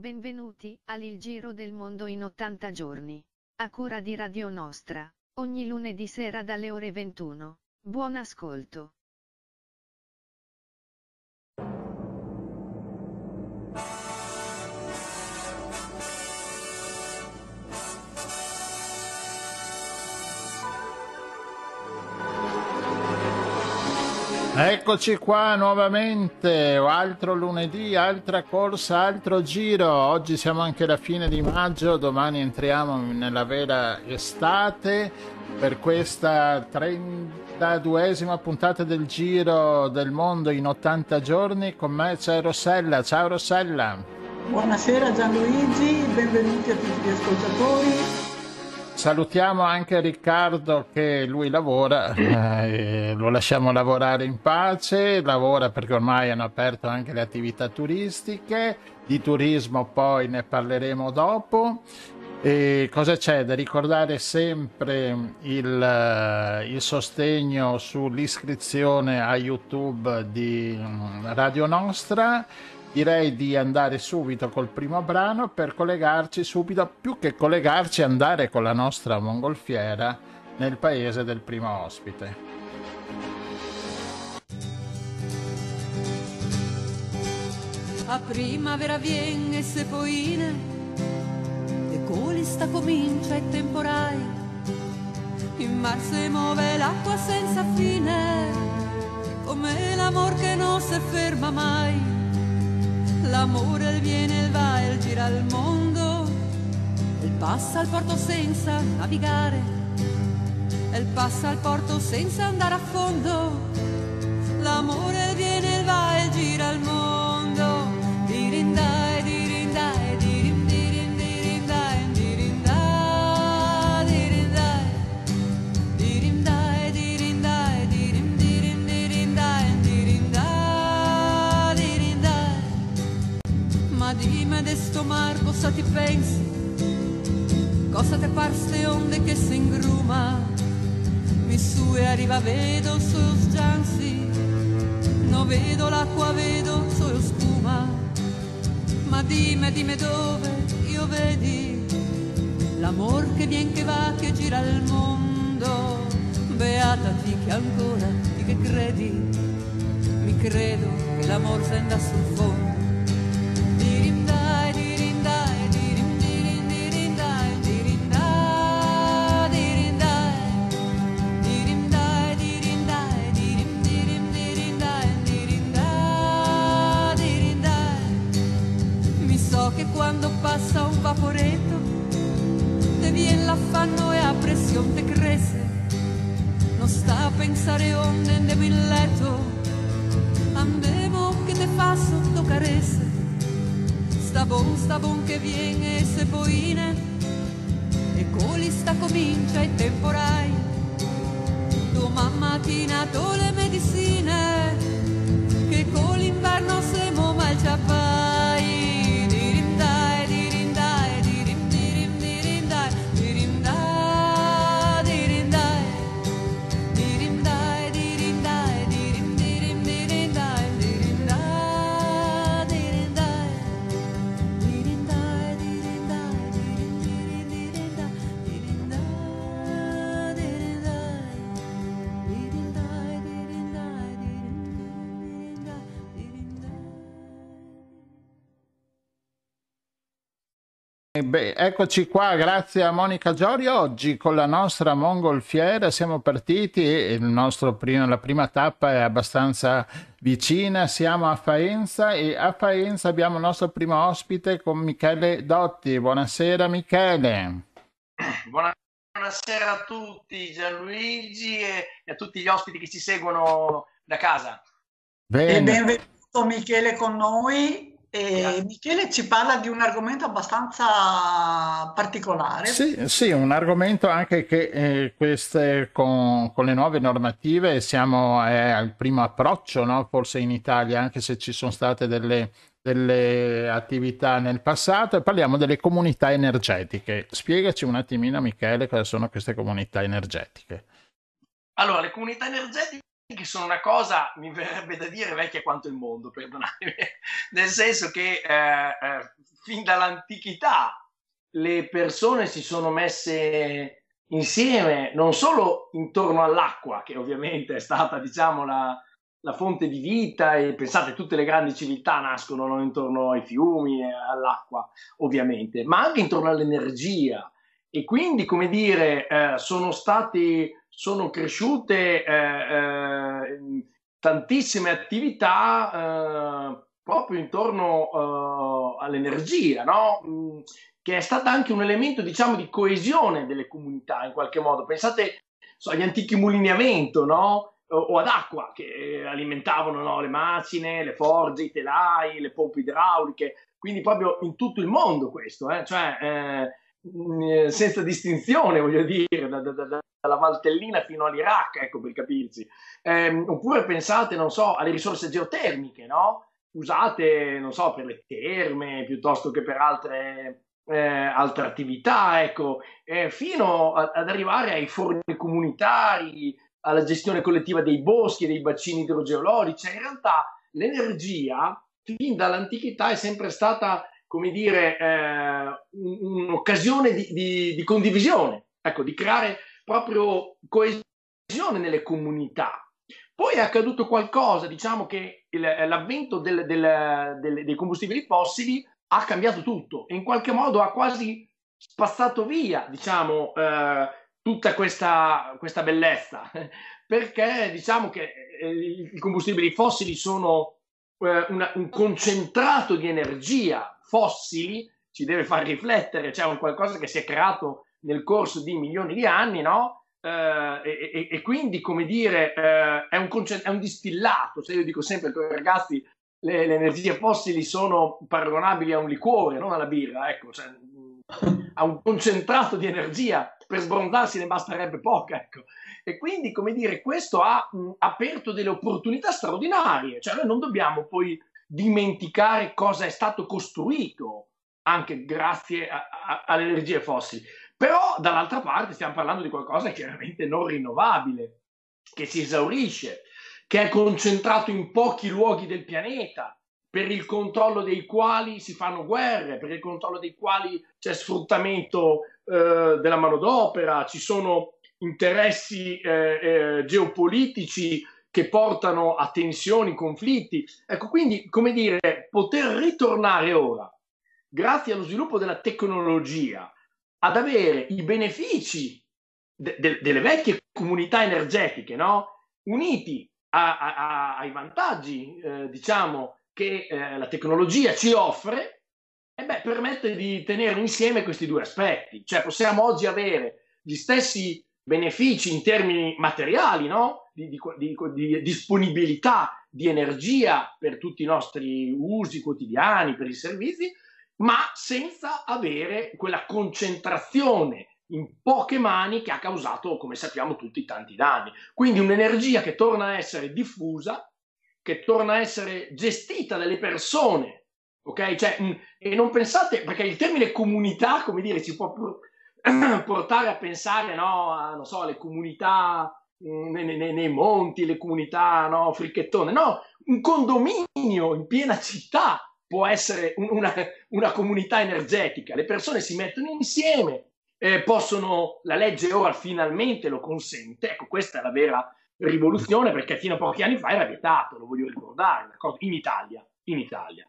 Benvenuti al Il Giro del Mondo in 80 giorni. A cura di Radio Nostra, ogni lunedì sera dalle ore 21. Buon ascolto. Eccoci qua nuovamente, altro lunedì, altra corsa, altro giro. Oggi siamo anche alla fine di maggio, domani entriamo nella vera estate per questa 32esima puntata del Giro del Mondo in 80 giorni. Con me c'è Rossella. Ciao Rossella. Buonasera Gianluigi, benvenuti a tutti gli ascoltatori. Salutiamo anche Riccardo che lui lavora, eh, lo lasciamo lavorare in pace, lavora perché ormai hanno aperto anche le attività turistiche, di turismo poi ne parleremo dopo. E cosa c'è? Da ricordare sempre il, eh, il sostegno sull'iscrizione a YouTube di mm, Radio Nostra direi di andare subito col primo brano per collegarci subito, più che collegarci, andare con la nostra mongolfiera nel paese del primo ospite. A primavera viene se poine, e colista comincia e temporai, in mar si muove l'acqua senza fine, come l'amor che non si ferma mai l'amore il viene, il va e il gira il mondo, il passa al porto senza navigare, il passa al porto senza andare a fondo, l'amore viene, il va il gira il mondo, Dimmi de mar cosa ti pensi? Cosa te par ste onde che si ingruma? Mi su e arriva vedo solo sgiansi, no vedo l'acqua, vedo solo spuma. Ma dimmi, dimmi dove io vedi l'amor che vien che va, che gira il mondo. Beata ti che ancora, ti che credi, mi credo che l'amor senda sul fondo. Che quando passa un vaporetto te vien l'affanno e a pressione te cresce non sta a pensare onde andiamo in letto andiamo che te fa sotto caresse. Sta bon, sta bon che viene se poine e coli sta comincia e temporai. Domani mattina to le medicine che con l'inverno siamo mal ciappai beh, eccoci qua, grazie a Monica Giorio. Oggi con la nostra mongolfiera siamo partiti e il nostro primo- la prima tappa è abbastanza vicina. Siamo a Faenza e a Faenza abbiamo il nostro primo ospite con Michele Dotti. Buonasera Michele. Buona- Buonasera a tutti, Gianluigi e e a tutti gli ospiti che ci seguono da casa. E Bene. benvenuto Michele con noi. E Grazie. Michele ci parla di un argomento abbastanza particolare. Sì, sì, un argomento anche che eh, queste, con, con le nuove normative siamo eh, al primo approccio, no? Forse in Italia, anche se ci sono state delle, delle attività nel passato, e parliamo delle comunità energetiche. Spiegaci un attimino, Michele, cosa sono queste comunità energetiche. Allora, le comunità energetiche che sono una cosa, mi verrebbe da dire, vecchia quanto il mondo, perdonatemi, nel senso che eh, eh, fin dall'antichità le persone si sono messe insieme non solo intorno all'acqua, che ovviamente è stata, diciamo, la, la fonte di vita e pensate tutte le grandi civiltà nascono intorno ai fiumi e all'acqua, ovviamente, ma anche intorno all'energia. E quindi, come dire, eh, sono stati, sono cresciute eh, eh, tantissime attività eh, proprio intorno eh, all'energia, no? Mm, che è stata anche un elemento, diciamo, di coesione delle comunità in qualche modo. Pensate so, agli antichi mulini a vento, no? O, ad acqua che alimentavano no? le macine, le forge, i telai, le pompe idrauliche, quindi proprio in tutto il mondo questo, eh? cioè eh, senza distinzione, voglio dire, da, da, da, dalla Valtellina fino all'Iraq, ecco per capirsi. Eh, oppure pensate, non so, alle risorse geotermiche, no? Usate, non so, per le terme piuttosto che per altre eh, altre attività, ecco, eh, fino a, ad arrivare ai forni comunitari, alla gestione collettiva dei boschi e dei bacini idrogeologici. In realtà l'energia, fin dall'antichità, è sempre stata, come dire, eh, un'occasione di, di, di condivisione, ecco, di creare proprio coesione nelle comunità. Poi è accaduto qualcosa, diciamo che il, l'avvento del, del, del, dei combustibili fossili ha cambiato tutto e in qualche modo ha quasi spazzato via, diciamo, eh, tutta questa, questa, bellezza, perché diciamo che eh, i combustibili fossili sono eh, una, un concentrato di energia fossili, ci deve far riflettere, c'è un qualcosa che si è creato nel corso di milioni di anni, no? Eh, e, e, quindi, come dire, eh, è un, concent- è, un distillato. Se io dico sempre ai ragazzi le, le, energie fossili sono paragonabili a un liquore, non alla birra, ecco, cioè, a un concentrato di energia, per sbrondarsi ne basterebbe poca, ecco. E quindi, come dire, questo ha mh, aperto delle opportunità straordinarie, cioè noi non dobbiamo poi dimenticare cosa è stato costruito anche grazie a, a, alle energie fossili. Però dall'altra parte stiamo parlando di qualcosa chiaramente non rinnovabile, che si esaurisce, che è concentrato in pochi luoghi del pianeta, per il controllo dei quali si fanno guerre, per il controllo dei quali c'è sfruttamento eh, della manodopera, ci sono interessi eh, eh, geopolitici che portano a tensioni, conflitti. Ecco, quindi, come dire, poter ritornare ora, grazie allo sviluppo della tecnologia, ad avere i benefici de- de- delle vecchie comunità energetiche, no? uniti a, a, ai vantaggi, eh, diciamo, che eh, la tecnologia ci offre, e beh, permette di tenere insieme questi due aspetti. Cioè possiamo oggi avere gli stessi benefici in termini materiali, no? di, di, di, di, disponibilità di energia per tutti i nostri usi quotidiani, per i servizi, ma senza avere quella concentrazione in poche mani che ha causato, come sappiamo tutti, tanti danni. Quindi un'energia che torna a essere diffusa, che torna a essere gestita dalle persone, ok? Cioè, e non pensate, perché il termine comunità, come dire, ci può portare a pensare, no, a, so, alle comunità nei, nei, nei monti, le comunità, no, fricchettone. No, un condominio in piena città può essere una, una comunità energetica. Le persone si mettono insieme, eh, possono, la legge ora finalmente lo consente, ecco questa è la vera rivoluzione perché fino a pochi anni fa era vietato, lo voglio ricordare, in Italia, in Italia.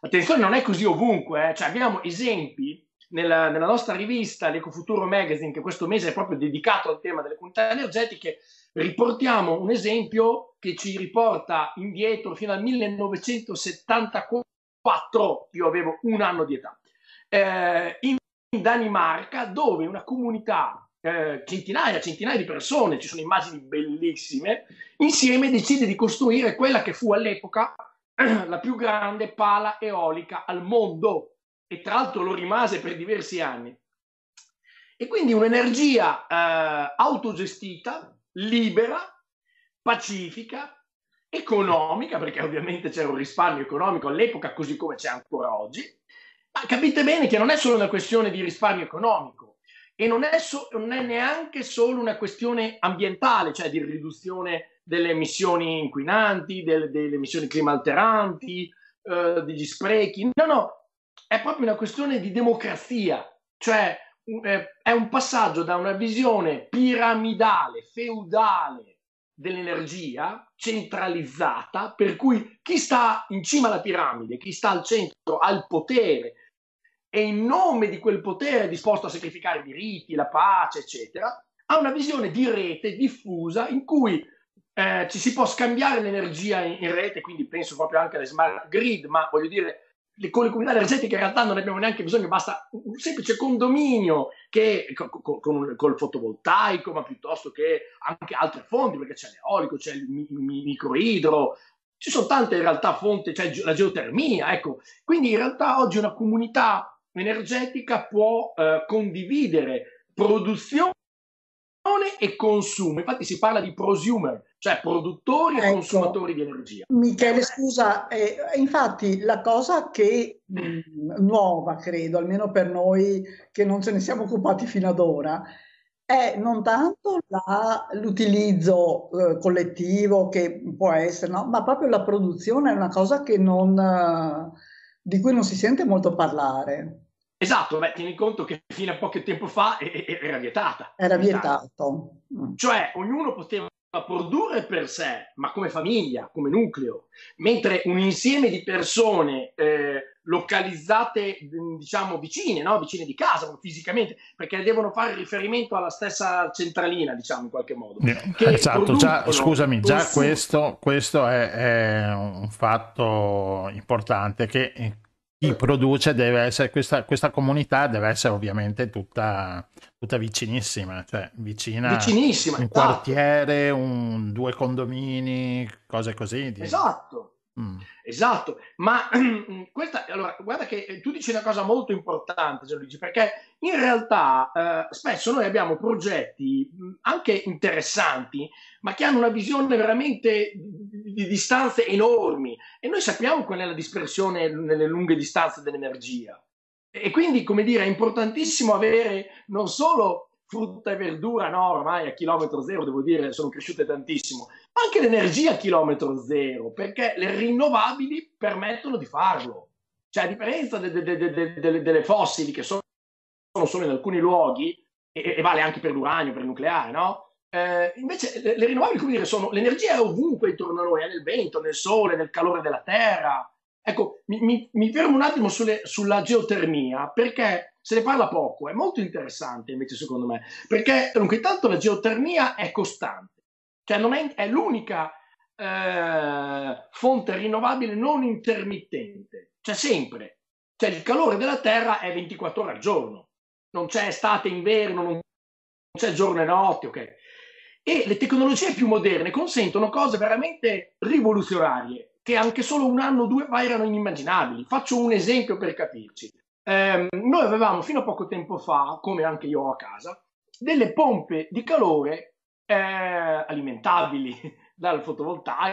Attenzione, non è così ovunque, eh? cioè, abbiamo esempi nella, nella, nostra rivista, l'Ecofuturo Magazine, che questo mese è proprio dedicato al tema delle comunità energetiche, riportiamo un esempio che ci riporta indietro fino al 1974, io avevo un anno di età. Eh, in Danimarca dove una comunità, eh, centinaia, centinaia di persone, ci sono immagini bellissime, insieme decide di costruire quella che fu all'epoca la più grande pala eolica al mondo e tra l'altro lo rimase per diversi anni. E quindi un'energia eh, autogestita, libera, pacifica, economica, perché ovviamente c'era un risparmio economico all'epoca così come c'è ancora oggi, ma capite bene che non è solo una questione di risparmio economico, e non è, so- non è neanche solo una questione ambientale, cioè di riduzione delle emissioni inquinanti, del- delle emissioni climalteranti, eh, degli sprechi. No, no, è proprio una questione di democrazia, cioè eh, è un passaggio da una visione piramidale, feudale dell'energia, centralizzata, per cui chi sta in cima alla piramide, chi sta al centro ha il potere e in nome di quel potere è disposto a sacrificare i diritti, la pace, eccetera, ha una visione di rete diffusa in cui eh, ci si può scambiare l'energia in, in rete, quindi penso proprio anche alle smart grid, ma voglio dire, con le comunità energetiche in realtà non abbiamo neanche bisogno, basta un semplice condominio che, con, con, con, col fotovoltaico, ma piuttosto che anche altre fonti, perché c'è l'eolico, c'è il mi, mi, microidro, ci sono tante in realtà fonti, c'è la geotermia, ecco. Quindi in realtà oggi una comunità energetica può eh, condividere produzione e consumo. Infatti si parla di prosumer, cioè produttori ecco. e consumatori di energia. Michele, scusa, eh, infatti la cosa che mh, nuova, credo, almeno per noi che non ce ne siamo occupati fino ad ora, è non tanto la, l'utilizzo eh, collettivo che può essere, no? ma proprio la produzione è una cosa che non, eh, di cui non si sente molto parlare. Esatto, beh, tieni conto che fino a poco tempo fa era vietata. Era vietato. Cioè, ognuno poteva produrre per sé, ma come famiglia, come nucleo, mentre un insieme di persone eh, localizzate, diciamo, vicine, no? vicine di casa, fisicamente, perché devono fare riferimento alla stessa centralina, diciamo, in qualche modo. esatto, già, scusami, già questo, questo è, è un fatto importante che chi produce deve essere questa, questa comunità deve essere ovviamente tutta, tutta vicinissima, cioè vicina vicinissima, un esatto. quartiere, un, due condomini, cose così. Di... Esatto. Mm. Esatto, ma questa, allora, guarda che tu dici una cosa molto importante, Gianluigi, perché in realtà eh, spesso noi abbiamo progetti anche interessanti, ma che hanno una visione veramente di distanze enormi e noi sappiamo qual è la dispersione nelle lunghe distanze dell'energia. E quindi, come dire, è importantissimo avere non solo frutta e verdura, no, ormai a chilometro zero, devo dire, sono cresciute tantissimo, anche l'energia a chilometro zero, perché le rinnovabili permettono di farlo. Cioè, a differenza de, de, de, delle fossili, che sono, sono, solo in alcuni luoghi, e, e, vale anche per l'uranio, per il nucleare, no? Eh, invece le, le, rinnovabili, come dire, sono l'energia è ovunque intorno a noi, è nel vento, nel sole, nel calore della terra. Ecco, mi, mi, mi fermo un attimo sulle, sulla geotermia, perché se ne parla poco, è molto interessante invece secondo me, perché dunque intanto la geotermia è costante, cioè non è, è l'unica eh, fonte rinnovabile non intermittente, c'è sempre, cioè il calore della Terra è 24 ore al giorno, non c'è estate, inverno, non c'è giorno e notte, ok? E le tecnologie più moderne consentono cose veramente rivoluzionarie che anche solo un anno o due fa erano inimmaginabili. Faccio un esempio per capirci. Eh, noi avevamo fino a poco tempo fa, come anche io a casa, delle pompe di calore eh, alimentabili dal fotovoltaico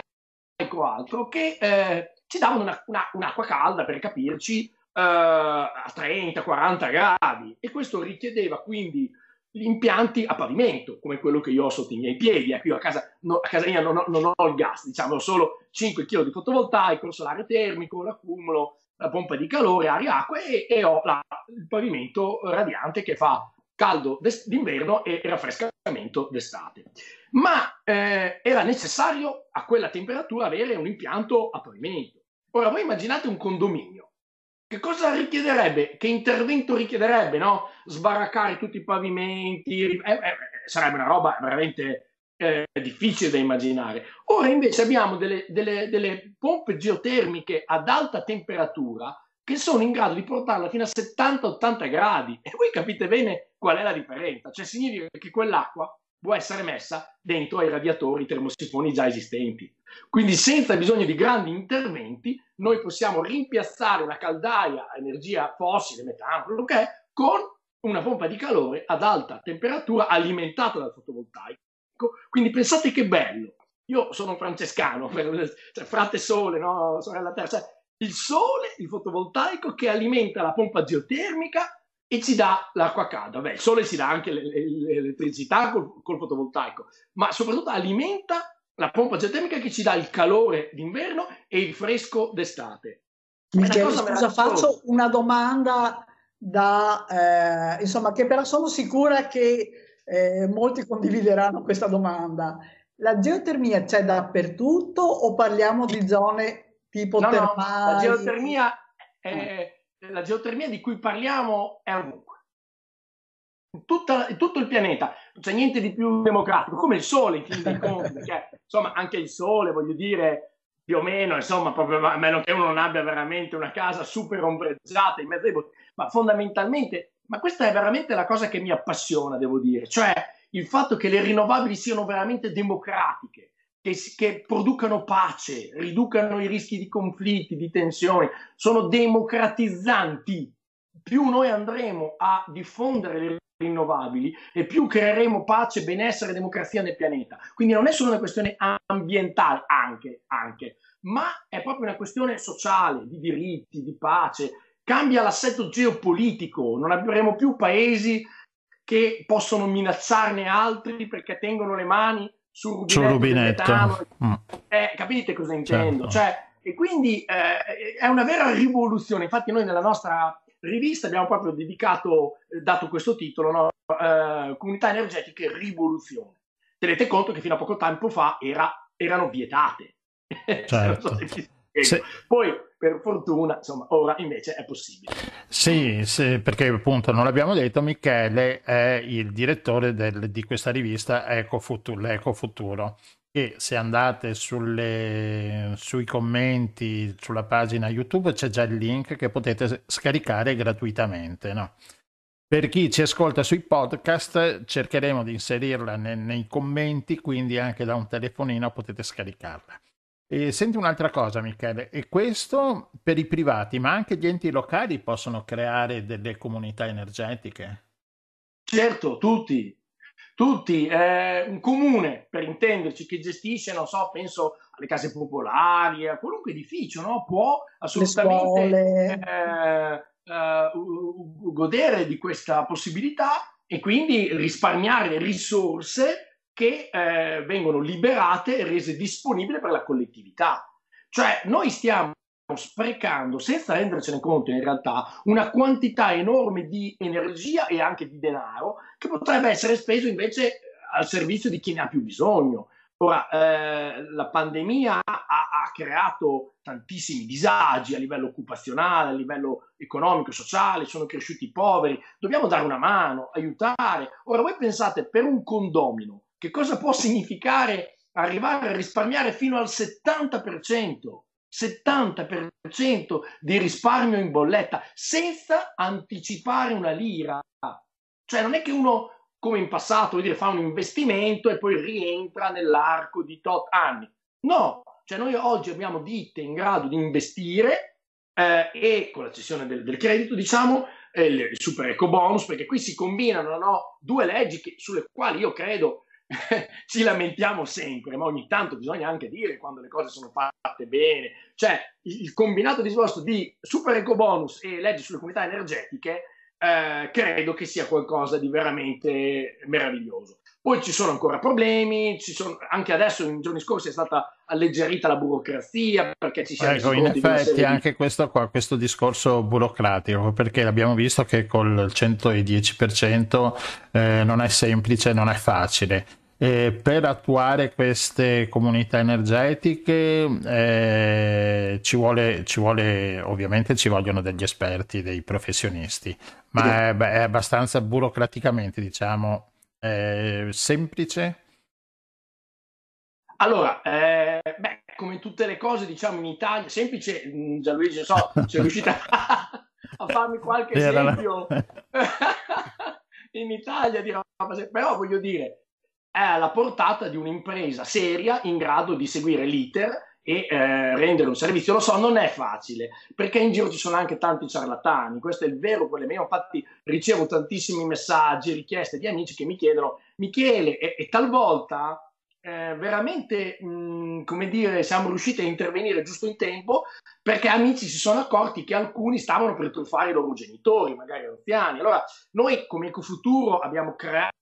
o altro che eh, ci davano una, una, un'acqua calda per capirci eh, a 30-40 gradi e questo richiedeva quindi gli impianti a pavimento come quello che io ho sotto i miei piedi. Ecco, io a casa, no, a casa mia non ho, non ho, il gas, diciamo, ho solo 5 kg di fotovoltaico, il solare termico, l'accumulo, la pompa di calore, aria, acqua e, e ho la, il pavimento radiante che fa caldo d'inverno e raffrescamento d'estate. Ma eh, era necessario a quella temperatura avere un impianto a pavimento. Ora voi immaginate un condominio. Che cosa richiederebbe? Che intervento richiederebbe? No? Sbaraccare tutti i pavimenti? Eh, eh, sarebbe una roba veramente eh, difficile da immaginare. Ora invece abbiamo delle, delle, delle, pompe geotermiche ad alta temperatura che sono in grado di portarla fino a 70-80 gradi e voi capite bene qual è la differenza, cioè significa che quell'acqua può essere messa dentro ai radiatori termosifoni già esistenti. Quindi senza bisogno di grandi interventi noi possiamo rimpiazzare una caldaia a energia fossile, metano, quello che è, con una pompa di calore ad alta temperatura alimentata dal fotovoltaico quindi pensate che bello. Io sono francescano, cioè frate sole, no? sorella terra. Cioè, il sole, il fotovoltaico che alimenta la pompa geotermica e ci dà l'acqua calda. Beh, il sole ci dà anche le- le- l'elettricità col, col fotovoltaico, ma soprattutto alimenta la pompa geotermica che ci dà il calore d'inverno e il fresco d'estate. Michele, cosa scusa, faccio una domanda da, eh, insomma, che però sono sicura che eh, molti condivideranno questa domanda. La geotermia c'è dappertutto o parliamo di zone tipo No, no, termali? la geotermia, è- la geotermia di cui parliamo è ovunque. In tutta- tutto il pianeta non c'è niente di più democratico, come il sole in fin dei conti, perché insomma anche il sole, voglio dire, più o meno, insomma, proprio, a meno che uno non abbia veramente una casa super ombreggiata in mezzo ai boschi, ma fondamentalmente, ma questa è veramente la cosa che mi appassiona, devo dire, cioè il fatto che le rinnovabili siano veramente democratiche, che, che producano pace, riducano i rischi di conflitti, di tensioni, sono democratizzanti. Più noi andremo a diffondere le rinnovabili e più creeremo pace, benessere e democrazia nel pianeta. Quindi non è solo una questione ambientale, anche, anche, ma è proprio una questione sociale, di diritti, di pace. Cambia l'assetto geopolitico, non avremo più paesi che possono minacciarne altri perché tengono le mani sul Sul rubinetto, metano. rubinetto. Mm. Eh, capite cosa intendo? Certo. Cioè, e quindi eh, è una vera rivoluzione. Infatti, noi nella nostra rivista abbiamo proprio dedicato, eh, dato questo titolo, no? Eh, Comunità energetiche rivoluzione. Tenete conto che fino a poco tempo fa era- erano vietate. Certo. So se. Poi, per fortuna, insomma, ora invece è possibile. Sì, sì, perché appunto non l'abbiamo detto, Michele è il direttore del- di questa rivista Ecofuturo, l'Ecofuturo, che se andate sulle- sui commenti sulla pagina YouTube c'è già il link che potete scaricare gratuitamente, no? Per chi ci ascolta sui podcast cercheremo di inserirla ne- nei commenti, quindi anche da un telefonino potete scaricarla. E senti un'altra cosa, Michele, e questo per i privati, ma anche gli enti locali possono creare delle comunità energetiche? Certo, tutti, tutti, eh, un comune per intenderci che gestisce, non so, penso alle case popolari, a qualunque edificio, no? Può assolutamente eh, eh, godere di questa possibilità e quindi risparmiare risorse che eh, vengono liberate e rese disponibili per la collettività. Cioè, noi stiamo sprecando, senza rendercene conto in realtà, una quantità enorme di energia e anche di denaro che potrebbe essere speso invece al servizio di chi ne ha più bisogno. Ora, eh, la pandemia ha, ha creato tantissimi disagi a livello occupazionale, a livello economico, sociale, sono cresciuti i poveri, dobbiamo dare una mano, aiutare. Ora, voi pensate per un condomino che cosa può significare arrivare a risparmiare fino al 70%? 70% di risparmio in bolletta senza anticipare una lira. Cioè non è che uno, come in passato, dire, fa un investimento e poi rientra nell'arco di tot anni. No, cioè noi oggi abbiamo ditte in grado di investire eh, e con la cessione del, del credito, diciamo, eh, il super eco bonus, perché qui si combinano no, due leggi che- sulle quali io credo ci lamentiamo sempre, ma ogni tanto bisogna anche dire quando le cose sono fatte bene. Cioè, il, il combinato disposto di super eco bonus e leggi sulle comunità energetiche eh, credo che sia qualcosa di veramente meraviglioso. Poi ci sono ancora problemi, ci sono, anche adesso, nei giorni scorsi, è stata alleggerita la burocrazia perché ci siamo Ecco, in effetti di- anche questo qua, questo discorso burocratico, perché abbiamo visto che col 110% eh, non è semplice, non è facile. E per attuare queste comunità energetiche eh, ci vuole, ci vuole, ovviamente ci vogliono degli esperti, dei professionisti, ma è, è abbastanza burocraticamente, diciamo, eh, semplice. Allora, eh, beh, come tutte le cose, diciamo in Italia, semplice, mh, Gianluigi, so, se riuscite a, a farmi qualche esempio in Italia di roba, però voglio dire, è alla portata di un'impresa seria in grado di seguire l'iter e eh, rendere un servizio. Lo so, non è facile, perché in giro ci sono anche tanti ciarlatani, questo è il vero problema. Infatti ricevo tantissimi messaggi, richieste di amici che mi chiedono, Michele, e, e talvolta eh, veramente, mh, come dire, siamo riusciti a intervenire giusto in tempo perché amici si sono accorti che alcuni stavano per truffare i loro genitori, magari anziani. Allora, noi come Ecofuturo abbiamo creato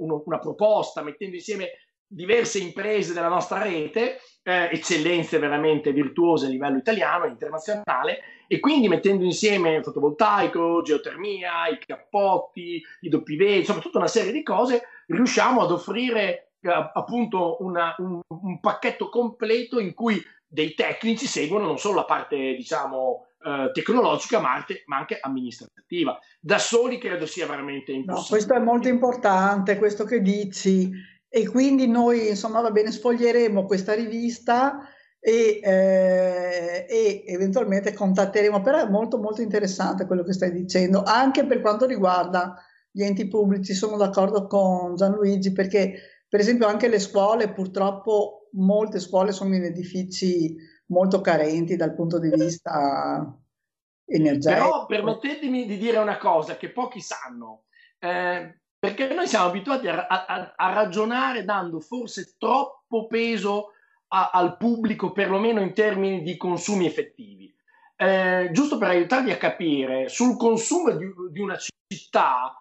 uno- una proposta mettendo insieme diverse imprese della nostra rete, eh, eccellenze veramente virtuose a livello italiano e internazionale, e quindi mettendo insieme fotovoltaico, geotermia, i cappotti, i vetri, insomma tutta una serie di cose, riusciamo ad offrire eh, appunto una- un, un pacchetto completo in cui dei tecnici seguono non solo la parte, diciamo, eh, tecnologica, ma anche, ma anche amministrativa. Da soli credo sia veramente No, impossibile. questo è molto importante, questo che dici. E quindi noi, insomma, va bene, sfoglieremo questa rivista e, eh, e eventualmente contatteremo, però è molto molto interessante quello che stai dicendo, anche per quanto riguarda gli enti pubblici, sono d'accordo con Gianluigi perché, per esempio, anche le scuole, purtroppo molte scuole sono in edifici molto carenti dal punto di vista energetico. Però permettetemi di dire una cosa che pochi sanno, eh, perché noi siamo abituati a, a- a ragionare dando forse troppo peso a- al pubblico, perlomeno in termini di consumi effettivi. Eh, giusto per aiutarvi a capire, sul consumo di, di una città,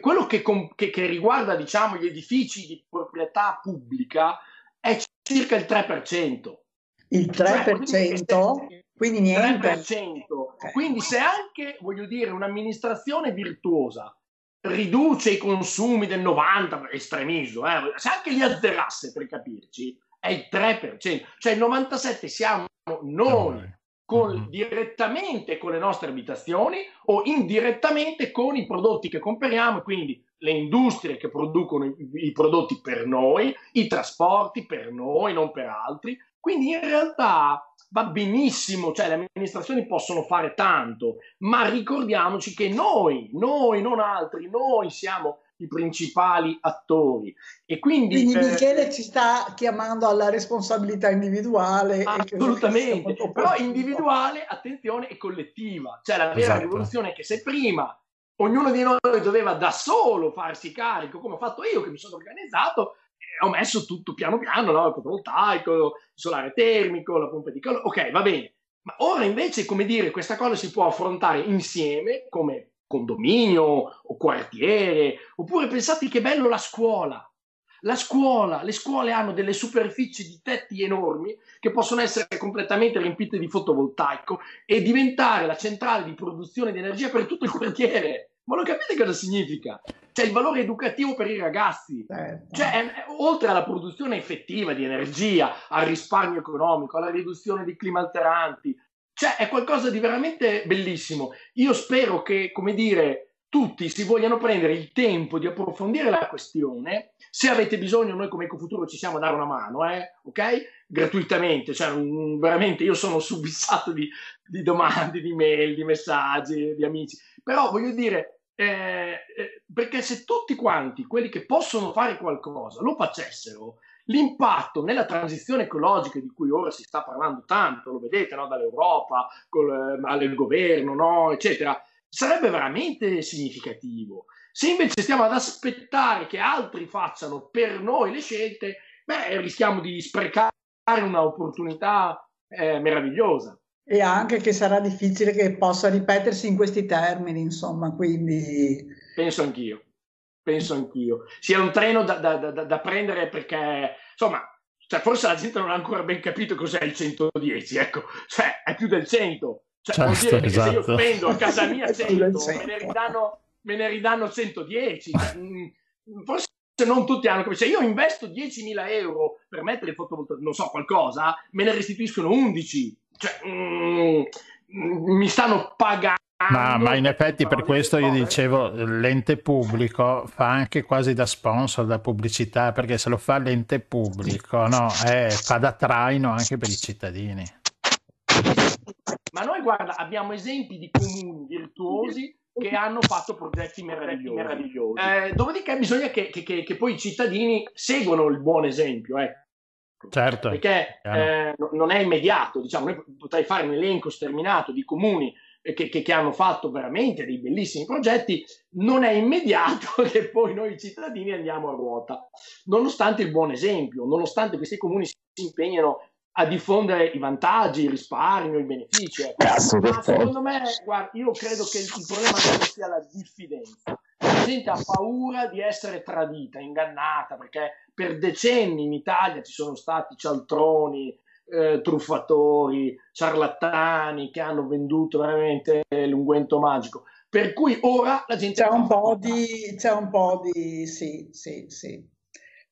quello che, che- che riguarda diciamo, gli edifici di proprietà pubblica è circa il 3%. Il Cioè, 3%, quindi niente. 3%. Quindi se anche, voglio dire, un'amministrazione virtuosa riduce i consumi del 90, estremismo, eh, se anche li azzerasse per capirci, è il 3%, cioè il 97% siamo noi con- Mhm. direttamente con le nostre abitazioni o indirettamente con i prodotti che compriamo, quindi le industrie che producono i, i prodotti per noi, i trasporti per noi, non per altri. Quindi in realtà va benissimo, cioè le amministrazioni possono fare tanto, ma ricordiamoci che noi, noi, non altri, noi siamo i principali attori. E quindi, Quindi eh, Michele ci sta chiamando alla responsabilità individuale. Assolutamente, però individuale, attenzione, e collettiva. Cioè la vera Esatto. rivoluzione è che se prima ognuno di noi doveva da solo farsi carico, come ho fatto io che mi sono organizzato, eh, ho messo tutto piano piano, no? il fotovoltaico, il solare termico, la pompa di calore, ok, va bene. Ma ora invece, come dire, questa cosa si può affrontare insieme come condominio o quartiere, oppure pensate che bello la scuola. La scuola, le scuole hanno delle superfici di tetti enormi che possono essere completamente riempite di fotovoltaico e diventare la centrale di produzione di energia per tutto il quartiere. Ma lo capite cosa significa? C'è il valore educativo per i ragazzi. Certo. Cioè, è- oltre alla produzione effettiva di energia, al risparmio economico, alla riduzione di clima alteranti, cioè è qualcosa di veramente bellissimo. Io spero che, come dire, tutti si vogliano prendere il tempo di approfondire la questione. Se avete bisogno, noi come Ecofuturo ci siamo a dare una mano, eh? ok? Gratuitamente, cioè mm, veramente io sono subissato di, di domande, di mail, di messaggi, di amici. Però voglio dire, eh, eh, perché se tutti quanti, quelli che possono fare qualcosa, lo facessero, l'impatto nella transizione ecologica di cui ora si sta parlando tanto, lo vedete no? dall'Europa, col, eh, al governo, no? eccetera, sarebbe veramente significativo. Se invece stiamo ad aspettare che altri facciano per noi le scelte, beh, rischiamo di sprecare un'opportunità eh, meravigliosa. E anche che sarà difficile che possa ripetersi in questi termini, insomma, quindi Penso anch'io, penso anch'io. Sia un treno da, da- da- da prendere perché, insomma, cioè, forse la gente non ha ancora ben capito cos'è il 110, ecco, cioè è più del 100. Cioè, vuol Certo, dire che se io esatto. spendo a casa mia È più del 100, me ne 100. ridanno, me ne ridanno 110. Cioè, mm, Forse non tutti hanno capito. Se io investo 10.000 euro per mettere il fotovoltaico, non so, qualcosa, me ne restituiscono 11. Cioè, mm, mi stanno pagando. Ma, ma in effetti per questo io dicevo l'ente pubblico fa anche quasi da sponsor, da pubblicità, perché se lo fa l'ente pubblico, no, eh, fa da traino anche per i cittadini. Ma noi, guarda, abbiamo esempi di comuni virtuosi che hanno fatto progetti meravigliosi. Eh, dopodiché bisogna che, che- che- che poi i cittadini seguano il buon esempio, ecco. Certo, perché eh, no- non è immediato. Diciamo, noi potrei fare un elenco sterminato di comuni eh, che, che- che hanno fatto veramente dei bellissimi progetti, non è immediato che poi noi cittadini andiamo a ruota, nonostante il buon esempio, nonostante questi comuni si impegnino a diffondere i vantaggi, il risparmio, i benefici. ecco. Ma secondo me, guarda, io credo che il, problema sia la diffidenza. La gente ha paura di essere tradita, ingannata, perché per decenni in Italia ci sono stati cialtroni, eh, truffatori, ciarlatani che hanno venduto veramente l'unguento magico. Per cui ora la gente C'è un po' di, c'è un po' di, sì, sì, sì.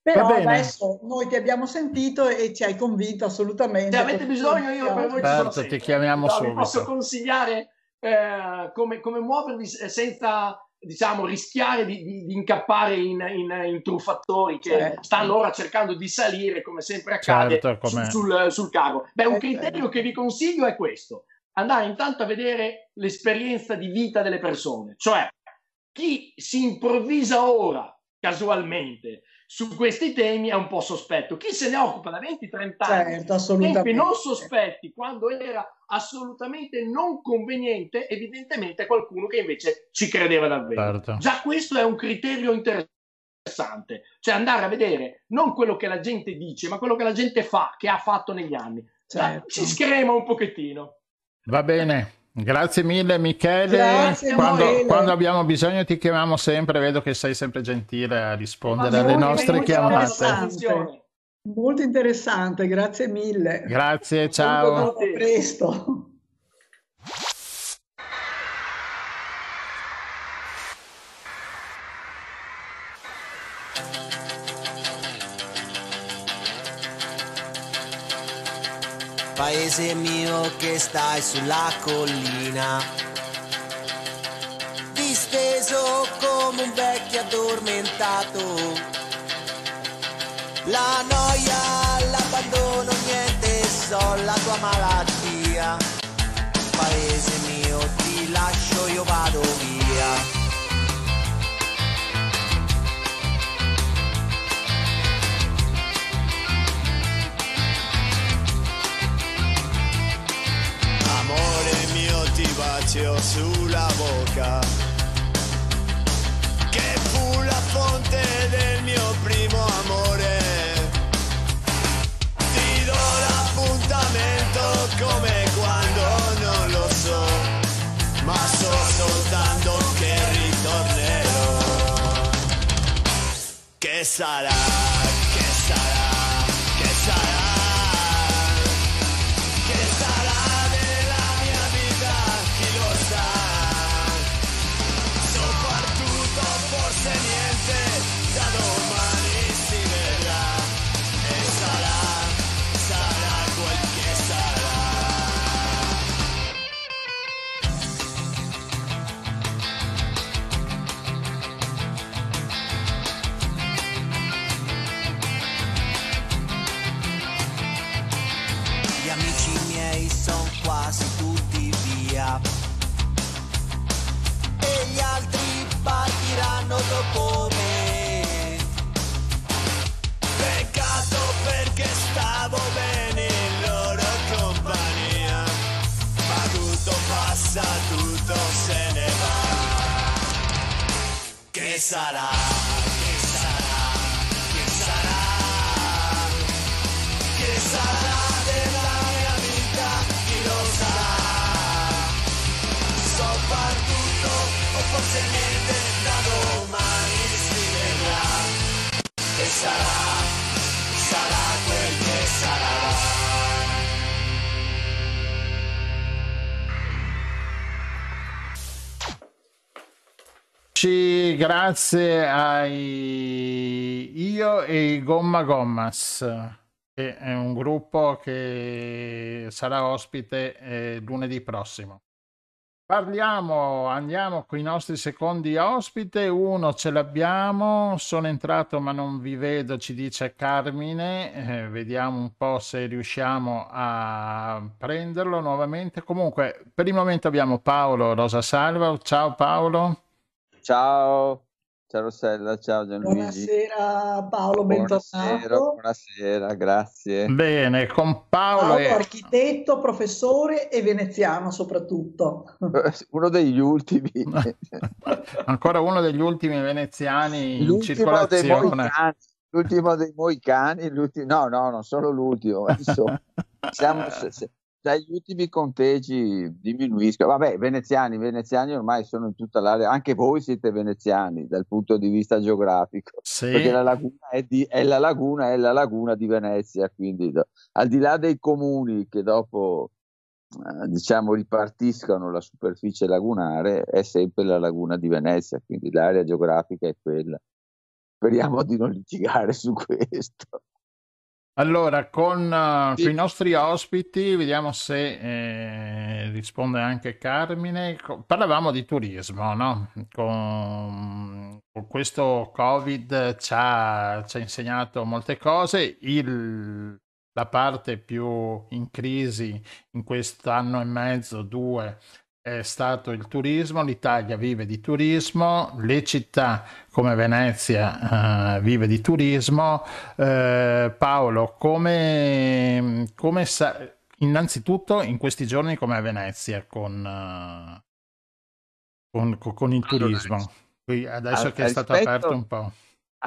Però adesso noi ti abbiamo sentito e ci hai convinto assolutamente. Se avete bisogno, io per voi ci sono Certo, ti chiamiamo No, vi subito. posso consigliare eh, come, come muovervi senza diciamo, rischiare di, di- di incappare in, in- in truffatori che Certo. stanno ora cercando di salire, come sempre accade, Certo, su- sul, sul carro. Beh, un criterio che vi consiglio è questo. Andare intanto a vedere l'esperienza di vita delle persone, cioè chi si improvvisa ora, casualmente, su questi temi è un po' sospetto. Chi se ne occupa da 20-30 anni Certo, tempi non sospetti, quando era assolutamente non conveniente, evidentemente è qualcuno che invece ci credeva davvero. Certo. Già questo è un criterio interessante, cioè andare a vedere non quello che la gente dice, ma quello che la gente fa, che ha fatto negli anni. Certo. ci screma un pochettino. Va bene, grazie mille Michele. Grazie, quando, quando abbiamo bisogno ti chiamiamo sempre, vedo che sei sempre gentile a rispondere alle nostre chiamate. Molto interessante, grazie mille. Grazie, ciao. A presto. Paese mio che stai sulla collina, disteso come un vecchio addormentato. La noia, l'abbandono, niente, so la tua malattia. Paese mio, ti lascio, io vado via. Bacio sulla bocca Che fu la fonte del mio primo amore. Ti do l'appuntamento come quando non lo so. Ma so soltanto che ritornerò. Che sarà, sarà? Ci- Grazie ai io e Gomma Gommas, che è un gruppo che sarà ospite eh, lunedì prossimo. Parliamo, andiamo con i nostri secondi ospite. Uno ce l'abbiamo, sono entrato ma non vi vedo, ci dice Carmine. Eh, vediamo un po' se riusciamo a prenderlo nuovamente. Comunque, per il momento abbiamo Paolo Rosa Salva. Ciao Paolo. Ciao, ciao Rossella, ciao Gianluigi. Buonasera Paolo, Buonasera, bentornato. buonasera, grazie. Bene, con Paolo Paolo, e... architetto, professore e veneziano soprattutto. Uno degli ultimi, Ancora uno degli ultimi veneziani in l'ultimo dei circolazione. l'ultimo dei moicani, l'ultimo- no, no, non solo l'ultimo, ma insomma, siamo dagli ultimi conteggi diminuiscono. Vabbè, veneziani, veneziani ormai sono in tutta l'area, anche voi siete veneziani dal punto di vista geografico. Sì. perché la laguna è, di- è la laguna, è la laguna di Venezia, quindi do- al di là dei comuni che dopo eh, diciamo ripartiscono la superficie lagunare, è sempre la laguna di Venezia, quindi l'area geografica è quella. Speriamo di non litigare su questo. Allora, con, eh, Sì. con i nostri ospiti, vediamo se eh, risponde anche Carmine. Parlavamo di turismo, no? Con, con questo Covid ci ha, ci ha insegnato molte cose. Il- la parte più in crisi in quest'anno e mezzo, due, è stato il turismo. L'Italia vive di turismo, le città come Venezia eh, vive di turismo. Eh, Paolo, come, come sa- innanzitutto in questi giorni com'è Venezia con, eh, con, con- il turismo? Qui adesso a- che è stato rispetto- aperto un po'.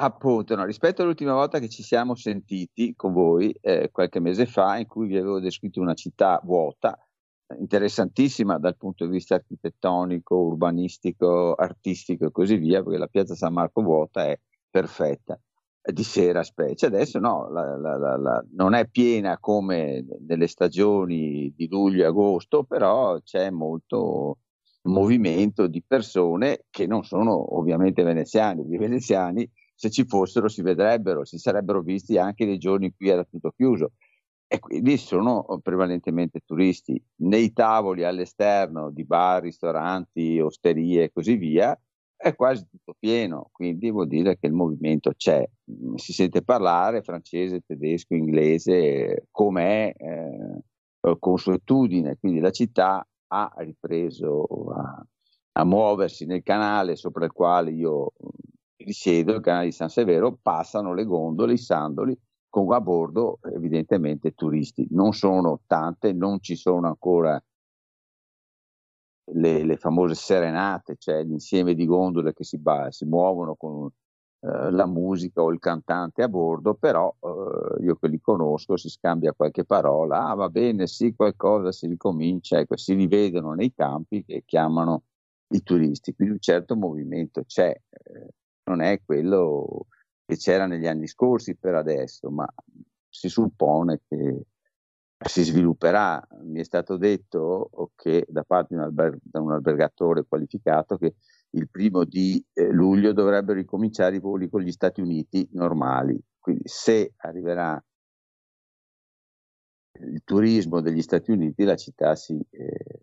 Appunto, no, rispetto all'ultima volta che ci siamo sentiti con voi eh, qualche mese fa, in cui vi avevo descritto una città vuota, interessantissima dal punto di vista architettonico, urbanistico, artistico e così via, perché la piazza San Marco vuota è perfetta, di sera specie. Adesso no, la- la- la- non è piena come nelle stagioni di luglio e agosto, però c'è molto movimento di persone che non sono ovviamente veneziani, i veneziani se ci fossero si vedrebbero, si sarebbero visti anche nei giorni in cui era tutto chiuso e quindi sono prevalentemente turisti. Nei tavoli all'esterno di bar, ristoranti, osterie e così via è quasi tutto pieno, quindi vuol dire che il movimento c'è. Mm, Si sente parlare francese, tedesco, inglese, come è eh, consuetudine, quindi la città ha ripreso a, a muoversi nel canale sopra il quale io risiedo, il canale di San Severo, passano le gondole, i sandoli, con a bordo evidentemente turisti. Non sono tante, non ci sono ancora le, le famose serenate, cioè l'insieme di gondole che si, ba- si muovono con eh, la musica o il cantante a bordo, però eh, io che li conosco si scambia qualche parola, ah va bene, sì, qualcosa si ricomincia, ecco, si rivedono nei campi che chiamano i turisti, quindi un certo movimento c'è, eh, non è quello che c'era negli anni scorsi per adesso, ma si suppone che si svilupperà. Mi è stato detto che da parte di un, alber- un albergatore qualificato che il primo di eh, luglio dovrebbero ricominciare i voli con gli Stati Uniti normali. Quindi se arriverà il turismo degli Stati Uniti, la città si eh,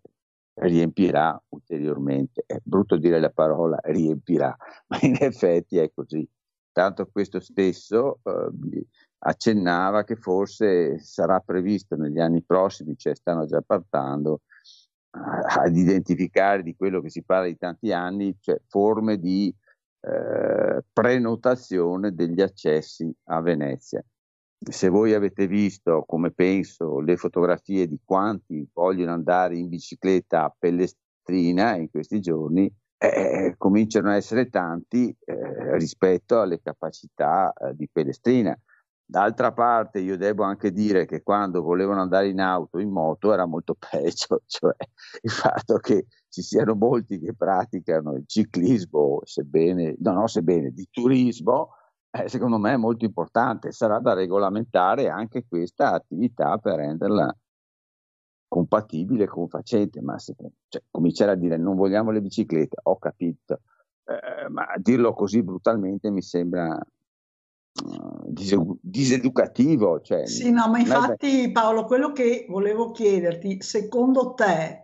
riempirà ulteriormente. È brutto dire la parola riempirà, ma in effetti è così. Tanto questo stesso eh, accennava che forse sarà previsto negli anni prossimi, cioè stanno già partendo, a- ad identificare di quello che si parla di tanti anni, cioè forme di eh, prenotazione degli accessi a Venezia. Se voi avete visto, come penso, le fotografie di quanti vogliono andare in bicicletta a Pellestrina in questi giorni, eh, cominciano a essere tanti eh, rispetto alle capacità eh, di Pellestrina. D'altra parte io devo anche dire che quando volevano andare in auto, in moto, era molto peggio, cioè il fatto che ci siano molti che praticano il ciclismo, sebbene, no, no, sebbene, di turismo, eh, secondo me è molto importante. Sarà da regolamentare anche questa attività per renderla compatibile e confacente, ma se, cioè, cominciare a dire non vogliamo le biciclette, ho capito, eh, ma dirlo così brutalmente mi sembra uh, dise- diseducativo. Cioè, Sì, no, ma infatti Paolo, quello che volevo chiederti, secondo te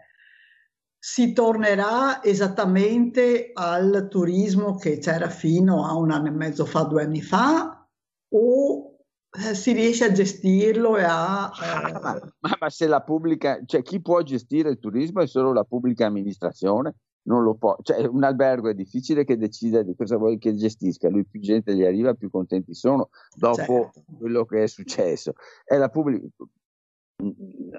si tornerà esattamente al turismo che c'era fino a un anno e mezzo fa, due anni fa, o eh, si riesce a gestirlo e a... Ma, eh, ma- ma se la pubblica, cioè chi può gestire il turismo è solo la pubblica amministrazione non lo può, cioè un albergo è difficile che decida di cosa vuoi che gestisca, lui più gente gli arriva, più contenti sono dopo Certo. quello che è successo. È la pubblica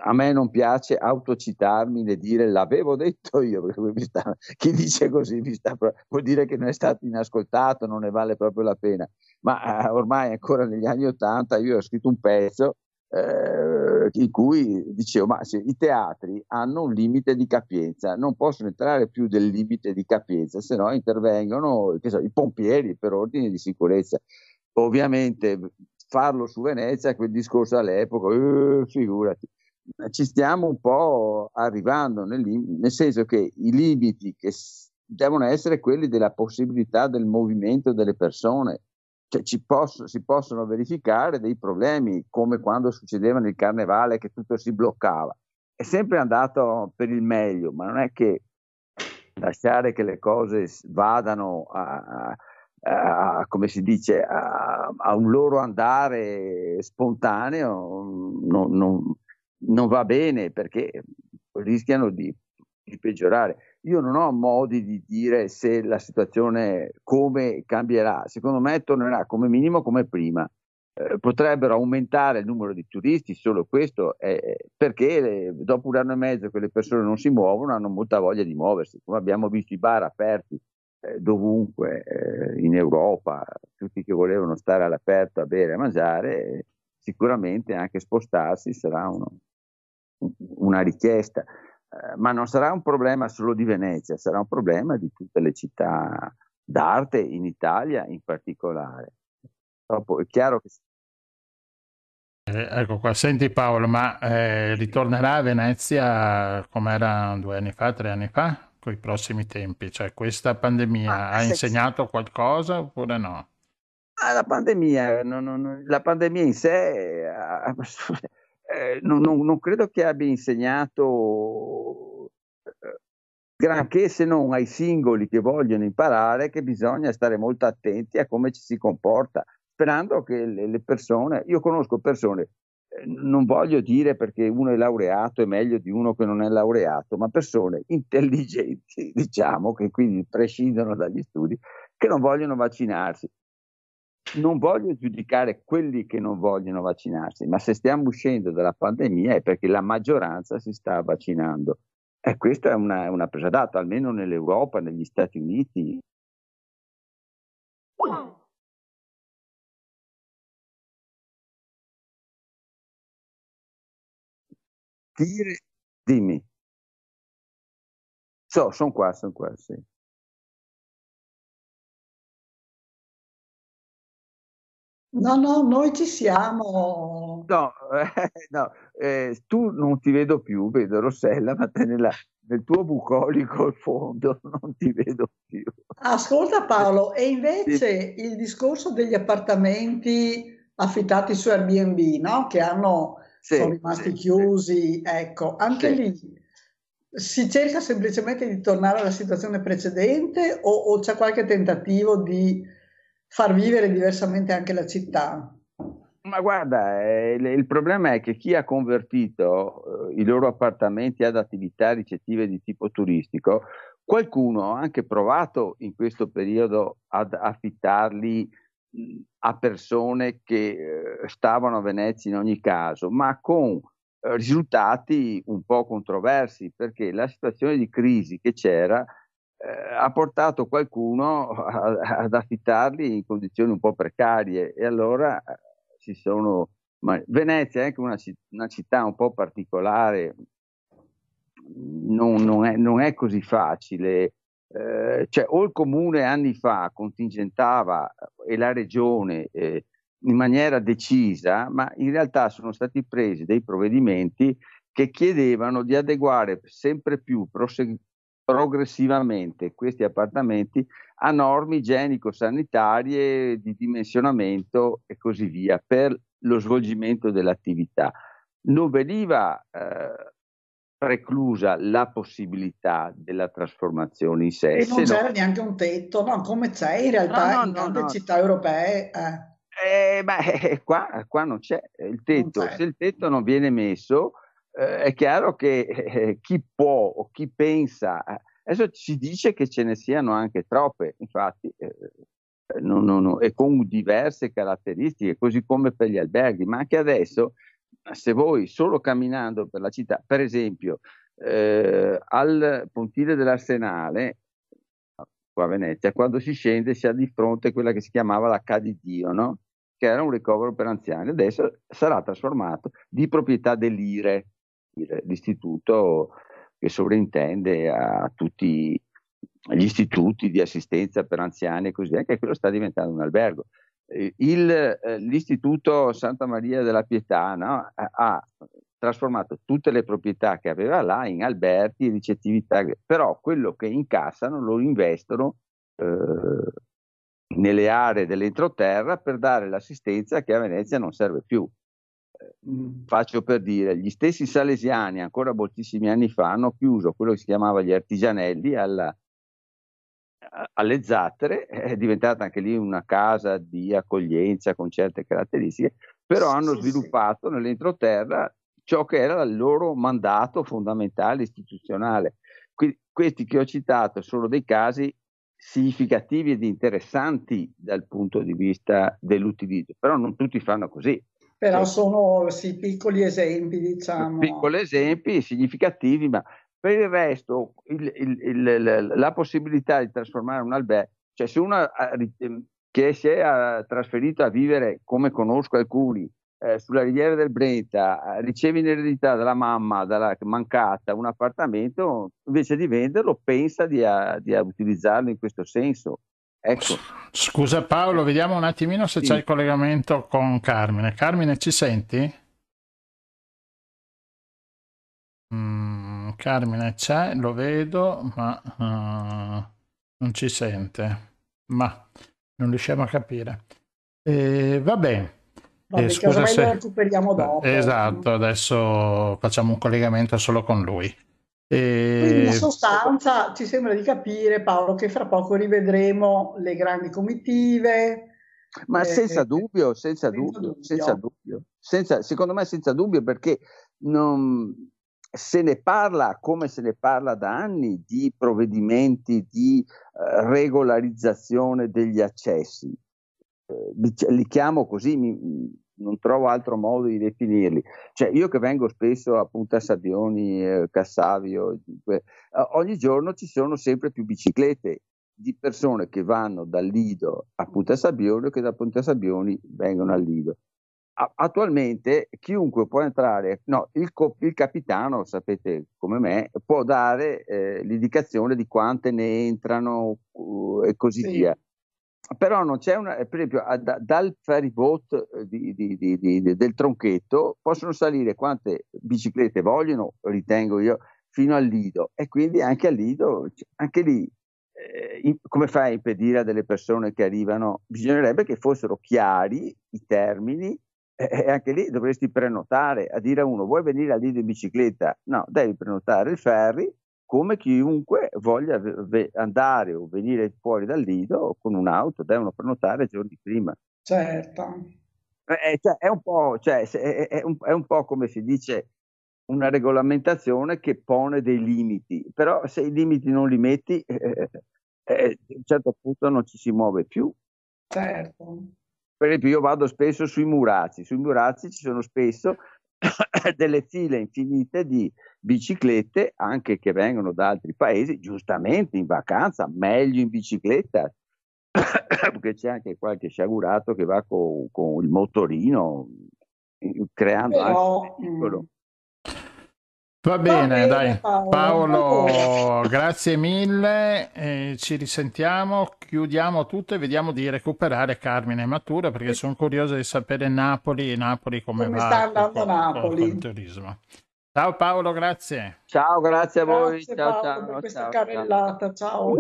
a me non piace autocitarmi e dire l'avevo detto io, perché sta- chi dice così sta, vuol dire che non è stato inascoltato, non ne vale proprio la pena. Ma eh, ormai ancora negli anni Ottanta io ho scritto un pezzo eh, in cui dicevo, ma se i teatri hanno un limite di capienza, non possono entrare più del limite di capienza, se no intervengono so, i pompieri per ordine di sicurezza. Ovviamente farlo su Venezia, quel discorso all'epoca, eh, figurati. Ci stiamo un po' arrivando nel, nel senso che i limiti che devono essere quelli della possibilità del movimento delle persone. Cioè, ci posso- si possono verificare dei problemi come quando succedeva nel carnevale che tutto si bloccava. È sempre andato per il meglio, ma non è che lasciare che le cose vadano a- a- come si dice, a, a un loro andare spontaneo non, non- non va bene perché rischiano di, di peggiorare. Io non ho modi di dire se la situazione come cambierà. Secondo me tornerà come minimo come prima. Eh, potrebbero aumentare il numero di turisti, solo questo, è- perché eh, dopo un anno e mezzo che le persone non si muovono hanno molta voglia di muoversi. Come abbiamo visto i bar aperti eh, dovunque eh, in Europa, tutti che volevano stare all'aperto a bere e mangiare, eh, sicuramente anche spostarsi sarà uno- un- una richiesta. Eh, ma non sarà un problema solo di Venezia, sarà un problema di tutte le città d'arte in Italia in particolare. Dopo è chiaro che Eh, ecco qua, senti Paolo, ma eh, ritornerà a Venezia come era due anni fa, tre anni fa, con i prossimi tempi? Cioè, questa pandemia Ah, ha se- insegnato qualcosa oppure no? Ah, la pandemia, non- non- la pandemia in sé eh, eh, non, non- non credo che abbia insegnato eh, granché se non ai singoli che vogliono imparare che bisogna stare molto attenti a come ci si comporta, sperando che le, le persone, io conosco persone, non voglio dire perché uno è laureato è meglio di uno che non è laureato, ma persone intelligenti, diciamo, che quindi prescindono dagli studi, che non vogliono vaccinarsi non voglio giudicare quelli che non vogliono vaccinarsi, ma se stiamo uscendo dalla pandemia è perché la maggioranza si sta vaccinando. E questa è una, una presa d'atto, almeno nell'Europa, negli Stati Uniti. Dire, dimmi. So, sono qua, sono qua, sì. No, no, noi ci siamo. No, eh, no, eh, tu non ti vedo più, vedo Rossella, ma te nella- nel tuo bucolico al fondo non ti vedo più. Ascolta Paolo, e invece il discorso degli appartamenti affittati su Airbnb, no? Che hanno, Sì, sono rimasti sì, chiusi, ecco, anche Sì. lì si cerca semplicemente di tornare alla situazione precedente o, o c'è qualche tentativo di far vivere diversamente anche la città? Ma guarda, eh, il, problema è che chi ha convertito eh, i loro appartamenti ad attività ricettive di tipo turistico, qualcuno ha anche provato in questo periodo ad affittarli a persone che eh, stavano a Venezia in ogni caso, ma con eh, risultati un po' controversi, perché la situazione di crisi che c'era eh, ha portato qualcuno a- ad affittarli in condizioni un po' precarie e allora eh, si sono... ma Venezia è anche una, una città un po' particolare, non, non è, non è così facile. Eh, cioè, o il comune anni fa contingentava eh, e la regione eh, in maniera decisa, ma in realtà sono stati presi dei provvedimenti che chiedevano di adeguare sempre più prose- progressivamente questi appartamenti a norme igienico-sanitarie di dimensionamento e così via per lo svolgimento dell'attività. Non veniva eh, preclusa la possibilità della trasformazione in sé. E non se no- c'era neanche un tetto, no? Come c'è in realtà No, no, in no, tante no. città europee. eh. Eh, ma eh, qua, qua non c'è il tetto. C'è. Se il tetto non viene messo, eh, è chiaro che eh, chi può o chi pensa Adesso si dice che ce ne siano anche troppe, infatti, eh, no, no, no, e con diverse caratteristiche, così come per gli alberghi, ma anche adesso, se voi solo camminando per la città, per esempio, eh, al pontile dell'Arsenale, qua a Venezia, quando si scende si ha di fronte quella che si chiamava la Ca di Dio, no? che era un ricovero per anziani, adesso sarà trasformato di proprietà dell'IRE, l'istituto che sovrintende a tutti gli istituti di assistenza per anziani e così via, che quello sta diventando un albergo. Eh, il, eh, l'istituto Santa Maria della Pietà no, ha, trasformato tutte le proprietà che aveva là in alberghi e ricettività, però quello che incassano lo investono eh, nelle aree dell'entroterra per dare l'assistenza che a Venezia non serve più. Eh, faccio per dire, gli stessi salesiani ancora moltissimi anni fa hanno chiuso quello che si chiamava gli artigianelli alla, alle zattere, è diventata anche lì una casa di accoglienza con certe caratteristiche, però Sì, hanno sì, sviluppato nell'entroterra ciò che era il loro mandato fondamentale istituzionale. Quindi, questi che ho citato sono dei casi significativi ed interessanti dal punto di vista dell'utilizzo, però non tutti fanno così. Però Sì. sono sì, piccoli esempi, diciamo. Piccoli esempi significativi, ma per il resto il- il- la possibilità di trasformare un albergo, cioè se uno ri- che si è trasferito a vivere, come conosco alcuni, eh, sulla riviera del Brenta, riceve in eredità dalla mamma, dalla mancata, un appartamento, invece di venderlo pensa di, a- di a utilizzarlo in questo senso. Ecco. Scusa Paolo, vediamo un attimino se Sì. c'è il collegamento con Carmine. Carmine, ci senti? Mm, Carmine c'è, lo vedo, ma eh, non ci sente. Ma non riusciamo a capire. Eh, va bene. Vabbè, Eh, scusa se- lo recuperiamo dopo. Esatto, adesso facciamo un collegamento solo con lui. Quindi Eh, in sostanza ci sembra di capire, Paolo, che fra poco rivedremo le grandi comitive. Ma eh, senza dubbio, senza senza dubbio, dubbio. senza dubbio. Senza- secondo me senza dubbio perché non- se ne parla come se ne parla da anni di provvedimenti di eh, regolarizzazione degli accessi. Eh, li, li chiamo così, mi- non trovo altro modo di definirli. Cioè, io che vengo spesso a Punta Sabbioni, eh, Cassavio, eh, ogni giorno ci sono sempre più biciclette di persone che vanno dal Lido a Punta Sabbioni o che da Punta Sabbioni vengono al Lido. Attualmente chiunque può entrare, no, il, co- il capitano, sapete come me, può dare eh, l'indicazione di quante ne entrano uh, e così Sì. via. Però non c'è una, per esempio, a- da- dal ferry boat eh, di- di- di- del tronchetto possono salire quante biciclette vogliono, ritengo io, fino al Lido e quindi anche al Lido, anche lì eh, come fai a impedire a delle persone che arrivano? Bisognerebbe che fossero chiari i termini e anche lì dovresti prenotare a dire a uno vuoi venire al Lido in bicicletta? No, devi prenotare il ferry come chiunque voglia ve- andare o venire fuori dal Lido con un'auto, devono prenotare giorni prima. Certo. Eh, cioè, è, un po', cioè, è, è un, è un po' come si dice una regolamentazione che pone dei limiti, però se i limiti non li metti, eh, eh, a un certo punto non ci si muove più. Certo. Per esempio, io vado spesso sui Murazzi, sui Murazzi ci sono spesso delle file infinite di biciclette, anche che vengono da altri paesi, giustamente in vacanza, meglio in bicicletta, perché c'è anche qualche sciagurato che va con, con il motorino, creando Però, anche un pericolo. Va bene, bene, dai. Paolo. Paolo, grazie mille. eh, ci risentiamo, chiudiamo tutto e vediamo di recuperare Carmine Matura perché sono curioso di sapere Napoli, Napoli come, Come va sta andando col- Napoli. col turismo. Ciao Paolo, grazie. Ciao, grazie a voi. Grazie ciao, Paolo ciao, per questa ciao, ciao. carrellata. Ciao.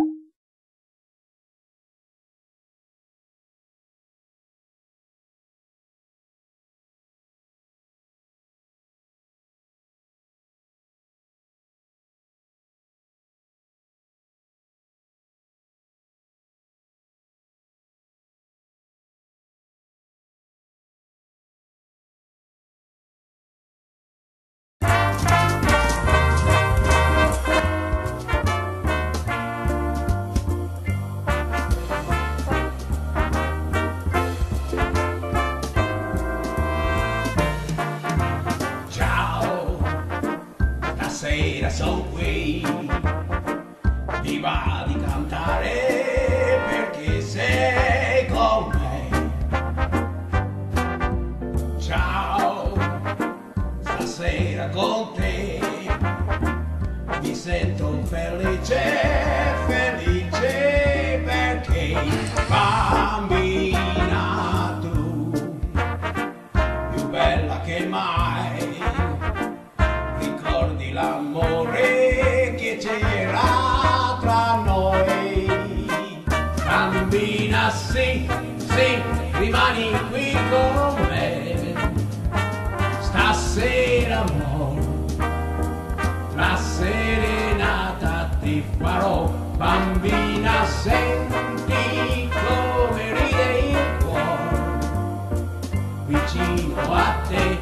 Vicino a te.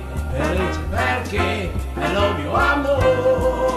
Perché è l'ovvio amore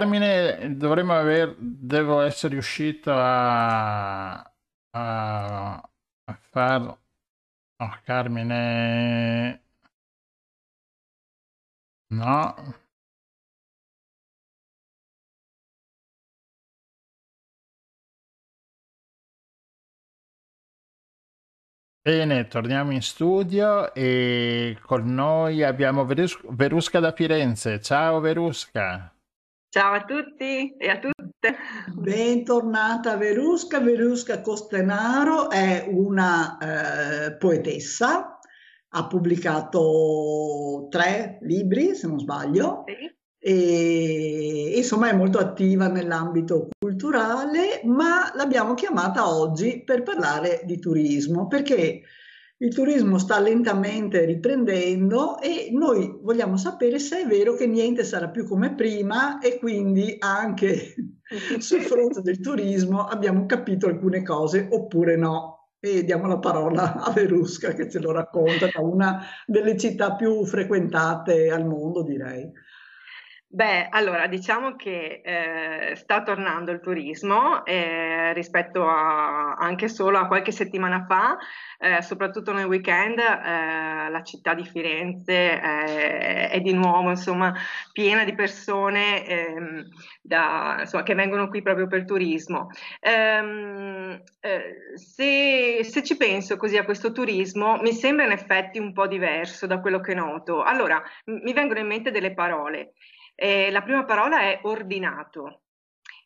Carmine, dovremmo aver, devo essere riuscito a, a, a far... No, Carmine... No. Bene, torniamo in studio e con noi abbiamo Verus- Verusca da Firenze. Ciao Verusca. Ciao a tutti e a tutte. Bentornata Verusca. Verusca Costenaro è una eh, poetessa, ha pubblicato tre libri, se non sbaglio, Sì. e insomma è molto attiva nell'ambito culturale, ma l'abbiamo chiamata oggi per parlare di turismo, perché il turismo sta lentamente riprendendo e noi vogliamo sapere se è vero che niente sarà più come prima e quindi anche sul fronte del turismo abbiamo capito alcune cose oppure no. E diamo la parola a Verusca che ce lo racconta da una delle città più frequentate al mondo, direi. Beh, allora diciamo che eh, sta tornando il turismo eh, rispetto a anche solo a qualche settimana fa, eh, soprattutto nel weekend, eh, la città di Firenze eh, è di nuovo insomma piena di persone ehm, da- insomma, che vengono qui proprio per turismo. Ehm, eh, se, se ci penso così a questo turismo, mi sembra in effetti un po' diverso da quello che noto. Allora, mi vengono in mente delle parole. Eh, la prima parola è ordinato.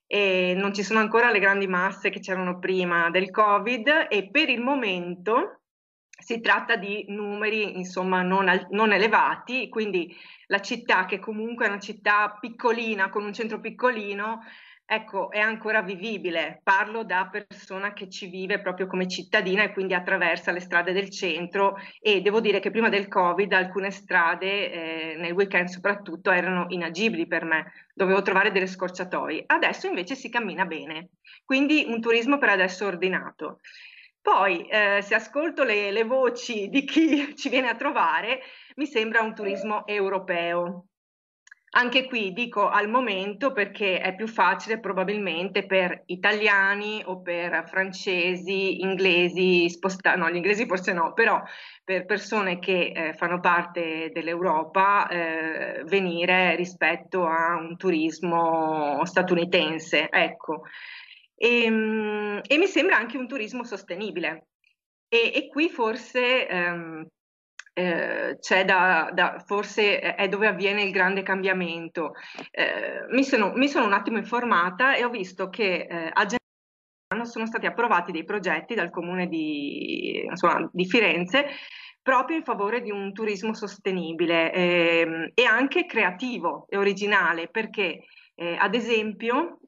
E non ci sono ancora le grandi masse che c'erano prima del Covid e per il momento si tratta di numeri, insomma, non, al- non elevati, quindi la città, che comunque è una città piccolina, con un centro piccolino, ecco, è ancora vivibile. Parlo da persona che ci vive proprio come cittadina e quindi attraversa le strade del centro e devo dire che prima del Covid alcune strade, eh, nel weekend soprattutto, erano inagibili per me, dovevo trovare delle scorciatoie. Adesso invece si cammina bene, quindi un turismo per adesso ordinato. Poi, eh, se ascolto le, le voci di chi ci viene a trovare, mi sembra un turismo europeo. Anche qui dico al momento perché è più facile probabilmente per italiani o per francesi, inglesi, sposta- no, gli inglesi forse no, però per persone che eh, fanno parte dell'Europa eh, venire rispetto a un turismo statunitense, ecco. E, mm, e mi sembra anche un turismo sostenibile. E, e qui forse ehm, eh, c'è da, da- forse è dove avviene il grande cambiamento. Eh, mi sono, mi sono un attimo informata e ho visto che eh, a Genova sono stati approvati dei progetti dal comune di, insomma, di Firenze proprio in favore di un turismo sostenibile ehm, e anche creativo e originale, perché eh, ad esempio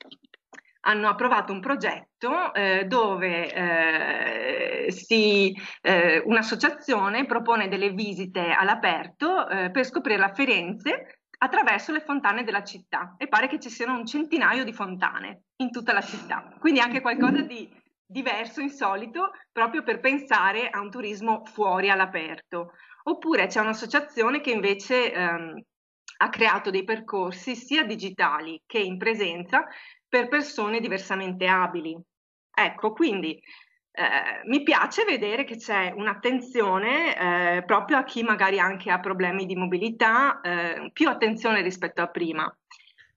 hanno approvato un progetto eh, dove eh, si, eh, un'associazione propone delle visite all'aperto eh, per scoprire la Firenze attraverso le fontane della città e pare che ci siano un centinaio di fontane in tutta la città, quindi anche qualcosa di diverso, insolito, proprio per pensare a un turismo fuori all'aperto. Oppure c'è un'associazione che invece ehm, ha creato dei percorsi sia digitali che in presenza per persone diversamente abili. Ecco, quindi eh, mi piace vedere che c'è un'attenzione eh, proprio a chi magari anche ha problemi di mobilità, eh, più attenzione rispetto a prima.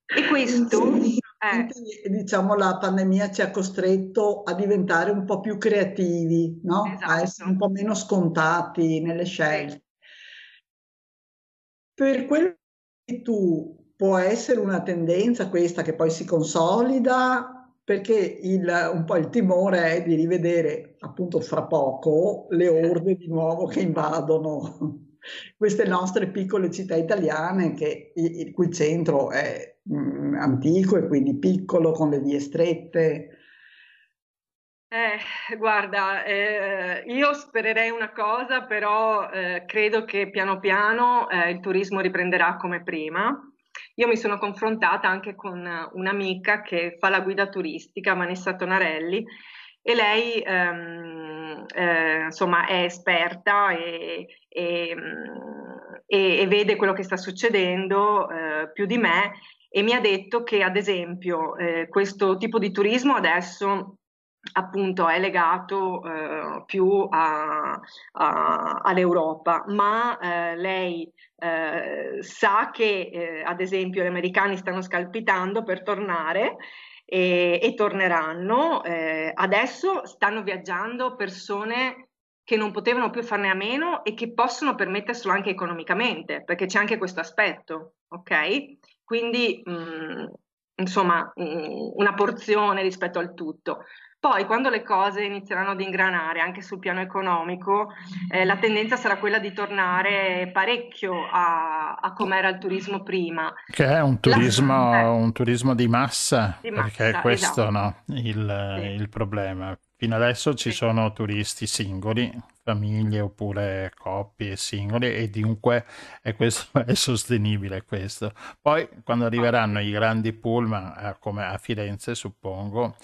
E questo, Quindi, eh, diciamo, la pandemia ci ha costretto a diventare un po' più creativi, no? A essere esatto, un po' meno scontati nelle sì. scelte. Per quello che tu può essere una tendenza questa che poi si consolida, perché il- un po' il timore è di rivedere appunto fra poco le orde di nuovo che invadono queste nostre piccole città italiane, che, il cui centro è mm, antico e quindi piccolo, con le vie strette. Eh, guarda, eh, io spererei una cosa, però eh, credo che piano piano eh, il turismo riprenderà come prima. Io mi sono confrontata anche con un'amica che fa la guida turistica, Vanessa Tonarelli, e lei ehm, eh, insomma è esperta e, e, mm, e- e vede quello che sta succedendo eh, più di me e mi ha detto che ad esempio eh, questo tipo di turismo adesso appunto è legato eh, più a- a- all'Europa, ma eh, lei eh, sa che eh, ad esempio gli americani stanno scalpitando per tornare e, e torneranno. Eh, adesso stanno viaggiando persone che non potevano più farne a meno e che possono permetterselo anche economicamente, perché c'è anche questo aspetto, ok? Quindi, mh, insomma, mh, una porzione rispetto al tutto. Poi, quando le cose inizieranno ad ingranare anche sul piano economico, eh, la tendenza sarà quella di tornare parecchio a, a com'era il turismo prima. Che è un La- turismo, eh, un turismo di massa, di perché è massa, questo esatto. no, il, Sì, il problema. Fino adesso ci sì, sono turisti singoli, famiglie oppure coppie singoli e dunque è, questo, è sostenibile questo. Poi quando arriveranno i grandi pullman, eh, come a Firenze suppongo,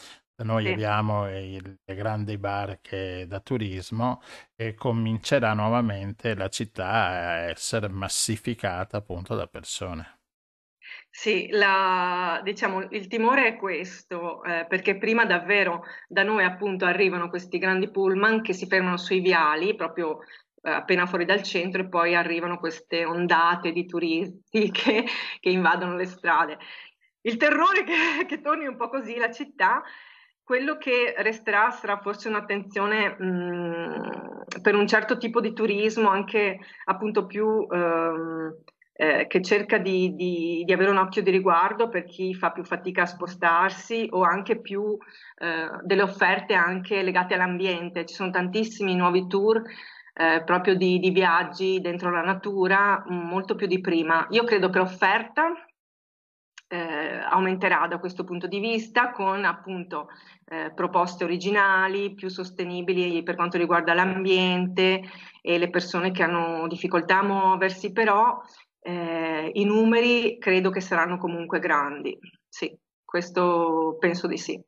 noi sì. abbiamo il- le grandi barche da turismo e comincerà nuovamente la città a essere massificata appunto da persone. Sì, la- diciamo, il timore è questo, eh, perché prima davvero da noi appunto arrivano questi grandi pullman che si fermano sui viali, proprio eh, appena fuori dal centro, e poi arrivano queste ondate di turisti che, che invadono le strade. Il terrore che, che torni un po' così la città, quello che resterà sarà forse un'attenzione mh, per un certo tipo di turismo, anche appunto più... ehm, eh, che cerca di, di- di avere un occhio di riguardo per chi fa più fatica a spostarsi o anche più eh, delle offerte anche legate all'ambiente. Ci sono tantissimi nuovi tour eh, proprio di, di viaggi dentro la natura, molto più di prima. Io credo che l'offerta eh, aumenterà da questo punto di vista con appunto eh, proposte originali, più sostenibili per quanto riguarda l'ambiente e le persone che hanno difficoltà a muoversi, però eh, i numeri credo che saranno comunque grandi. Sì, questo penso di sì.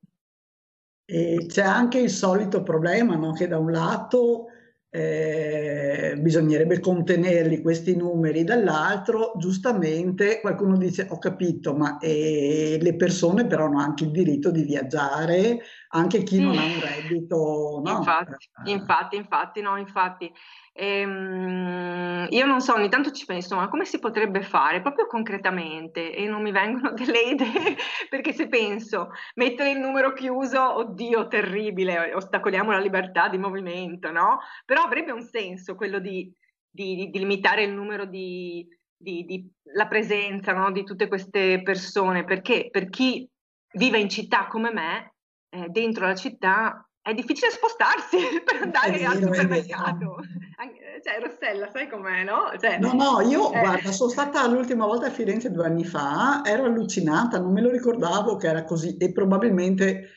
E c'è anche il solito problema, no? Che da un lato eh, bisognerebbe contenerli questi numeri, dall'altro giustamente qualcuno dice ho capito, ma eh, le persone però hanno anche il diritto di viaggiare, anche chi non ha un reddito, no? Infatti, infatti, infatti, no, infatti. Ehm, io non so, ogni tanto ci penso, ma come si potrebbe fare proprio concretamente? E non mi vengono delle idee, perché se penso, mettere il numero chiuso, oddio, terribile, ostacoliamo la libertà di movimento, no? Però avrebbe un senso quello di, di- di limitare il numero di, di- la presenza, no, di tutte queste persone, perché per chi vive in città come me, eh, dentro la città è difficile spostarsi per andare al vero, è supermercato. Anche- Cioè, Rossella, sai com'è, no? Cioè, No, no, io eh, guarda, sono stata l'ultima volta a Firenze due anni fa, ero allucinata, non me lo ricordavo che era così e probabilmente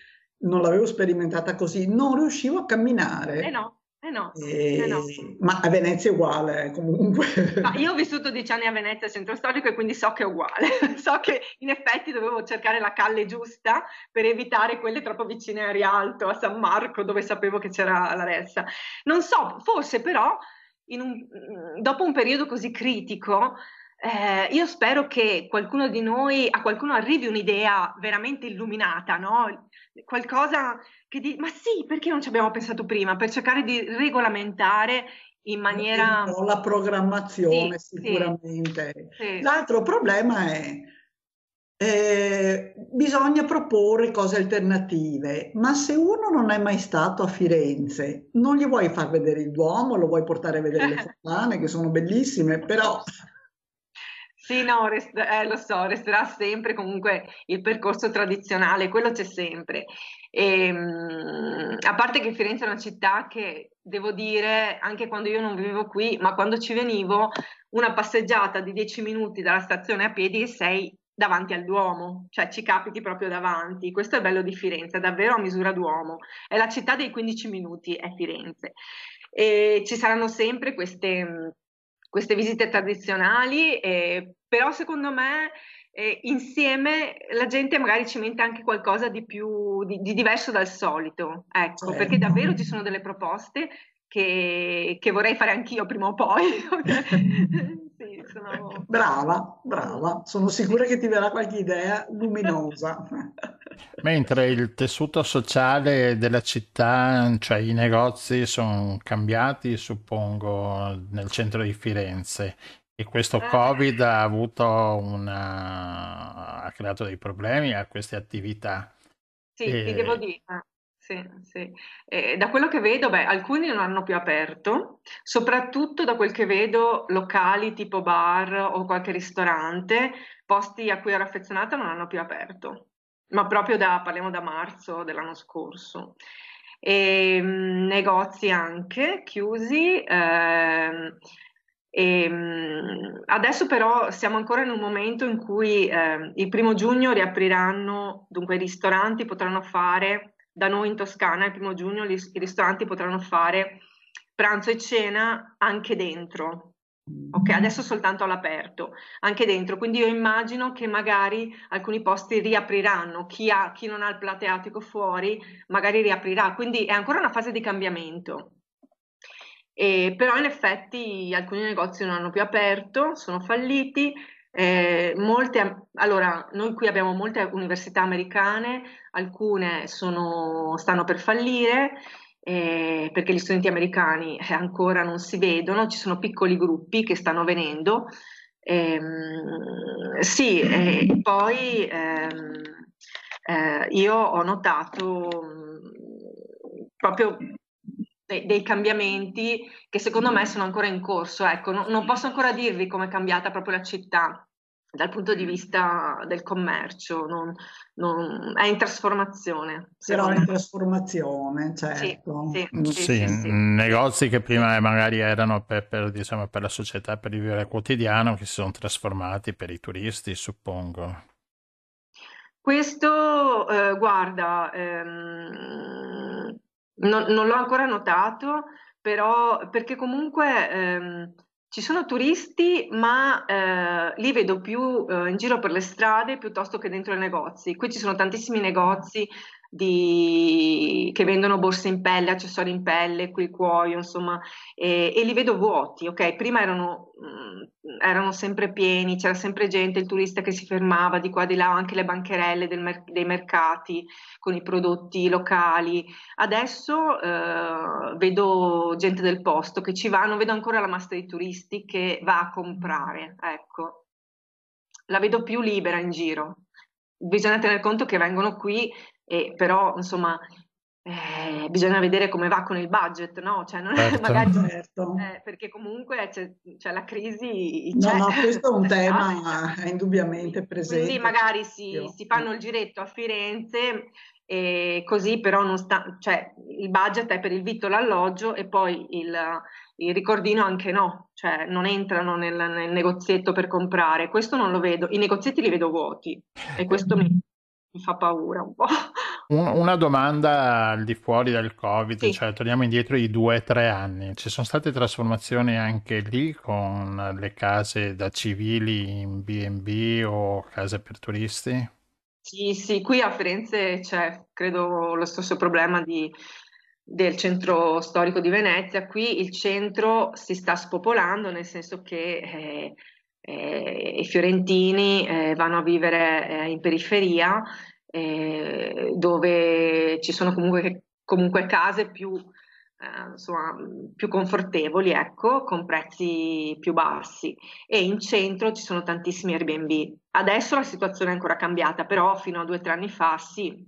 non l'avevo sperimentata così, non riuscivo a Eh camminare. no, eh no, E- eh no. Ma a Venezia è uguale, eh, comunque. Ma io ho vissuto dieci anni a Venezia, centro storico, e quindi so che è uguale. So che in effetti dovevo cercare la calle giusta per evitare quelle troppo vicine a Rialto, a San Marco, dove sapevo che c'era la ressa. Non so, forse però un- dopo un periodo così critico, eh, io spero che qualcuno di noi, a qualcuno arrivi un'idea veramente illuminata, no? Qualcosa che di, ma sì, perché non ci abbiamo pensato prima? Per cercare di regolamentare in maniera... La programmazione Sì, sì, sicuramente. sì. L'altro problema è eh, bisogna proporre cose alternative, ma se uno non è mai stato a Firenze, non gli vuoi far vedere il Duomo, lo vuoi portare a vedere le fontane che sono bellissime, però Sì, no, rest- eh, lo so, resterà sempre comunque il percorso tradizionale, quello c'è sempre. Ehm, a parte che Firenze è una città che, devo dire, anche quando io non vivevo qui, ma quando ci venivo, una passeggiata di 10 minuti dalla stazione a piedi e sei davanti al Duomo, cioè ci capiti proprio davanti. Questo è bello di Firenze, è davvero a misura d'uomo. È la città dei 15 minuti, è Firenze. E ci saranno sempre queste queste visite tradizionali, eh, però secondo me eh, insieme la gente magari ci mette anche qualcosa di più di, di diverso dal solito, ecco, Certo. perché davvero ci sono delle proposte che, che vorrei fare anch'io prima o poi. Sì, sono- brava, brava, sono sicura che ti verrà qualche idea luminosa. Mentre il tessuto sociale della città, cioè i negozi, sono cambiati, suppongo, nel centro di Firenze. E questo Eh. Covid ha avuto una... ha creato dei problemi a queste attività. Sì, ti E- devo dire, eh, sì, sì. Eh, da quello che vedo, beh, alcuni non hanno più aperto, soprattutto da quel che vedo locali tipo bar o qualche ristorante, posti a cui ero affezionata non hanno più aperto, ma proprio da, parliamo da marzo dell'anno scorso. E, mh, negozi anche chiusi. ehm, e, mh, adesso però siamo ancora in un momento in cui ehm, il primo giugno riapriranno, dunque i ristoranti potranno fare, da noi in Toscana il primo giugno gli- i ristoranti potranno fare pranzo e cena anche dentro. Ok, adesso soltanto all'aperto, anche dentro, quindi io immagino che magari alcuni posti riapriranno, chi ha, chi non ha il plateatico fuori magari riaprirà, quindi è ancora una fase di cambiamento. E, però in effetti alcuni negozi non hanno più aperto, sono falliti. Eh, molte, allora, noi qui abbiamo molte università americane, alcune sono- stanno per fallire eh, perché gli studenti americani eh, ancora non si vedono, ci sono piccoli gruppi che stanno venendo. Ehm, sì, e poi ehm, eh, io ho notato mh, proprio dei, dei cambiamenti che secondo me sono ancora in corso. Ecco, no- non posso ancora dirvi come è cambiata proprio la città dal punto di vista del commercio, non- non- è in trasformazione, Però secondo in trasformazione, certo. sì, Mm. sì, Sì, sì, sì. negozi che prima magari erano per, per, diciamo, per la società, per il vivere quotidiano, che si sono trasformati per i turisti, suppongo. Questo, eh, guarda, ehm, non, non l'ho ancora notato, però perché comunque ehm, ci sono turisti, ma eh, li vedo più eh, in giro per le strade piuttosto che dentro i negozi. Qui ci sono tantissimi negozi di- che vendono borse in pelle, accessori in pelle, qui cuoio, insomma, e, e li vedo vuoti, ok? Prima erano, mm, erano sempre pieni, c'era sempre gente, il turista che si fermava di qua di là, anche le bancherelle del dei mercati con i prodotti locali. Adesso eh, vedo gente del posto che ci va, non vedo ancora la massa di turisti che va a comprare, ecco. La vedo più libera in giro. Bisogna tener conto che vengono qui e però, insomma, eh, bisogna vedere come va con il budget, no? Cioè, non è Certo. magari Certo. eh, perché comunque c'è, c'è la crisi, No, c'è. no, questo è un Capita. tema eh, indubbiamente presente. Quindi magari si, si fanno il giretto a Firenze e così però non sta, cioè il budget è per il vitto l'alloggio e poi il, il ricordino anche no, cioè non entrano nel, nel negozietto per comprare. Questo non lo vedo, i negozietti li vedo vuoti e questo mi, mi fa paura un po'. Un- una domanda al di fuori del Covid, Sì. cioè torniamo indietro di due o tre anni. Ci sono state trasformazioni anche lì con le case da civili in B&B o case per turisti? Sì, sì, qui a Firenze c'è, credo, lo stesso problema di- del centro storico di Venezia. Qui il centro si sta spopolando, nel senso che eh, eh, i fiorentini eh, vanno a vivere eh, in periferia, eh, dove ci sono comunque, comunque case più, eh, insomma, più confortevoli, ecco, con prezzi più bassi e in centro ci sono tantissimi Airbnb. Adesso la situazione è ancora cambiata, però fino a due o tre anni fa sì,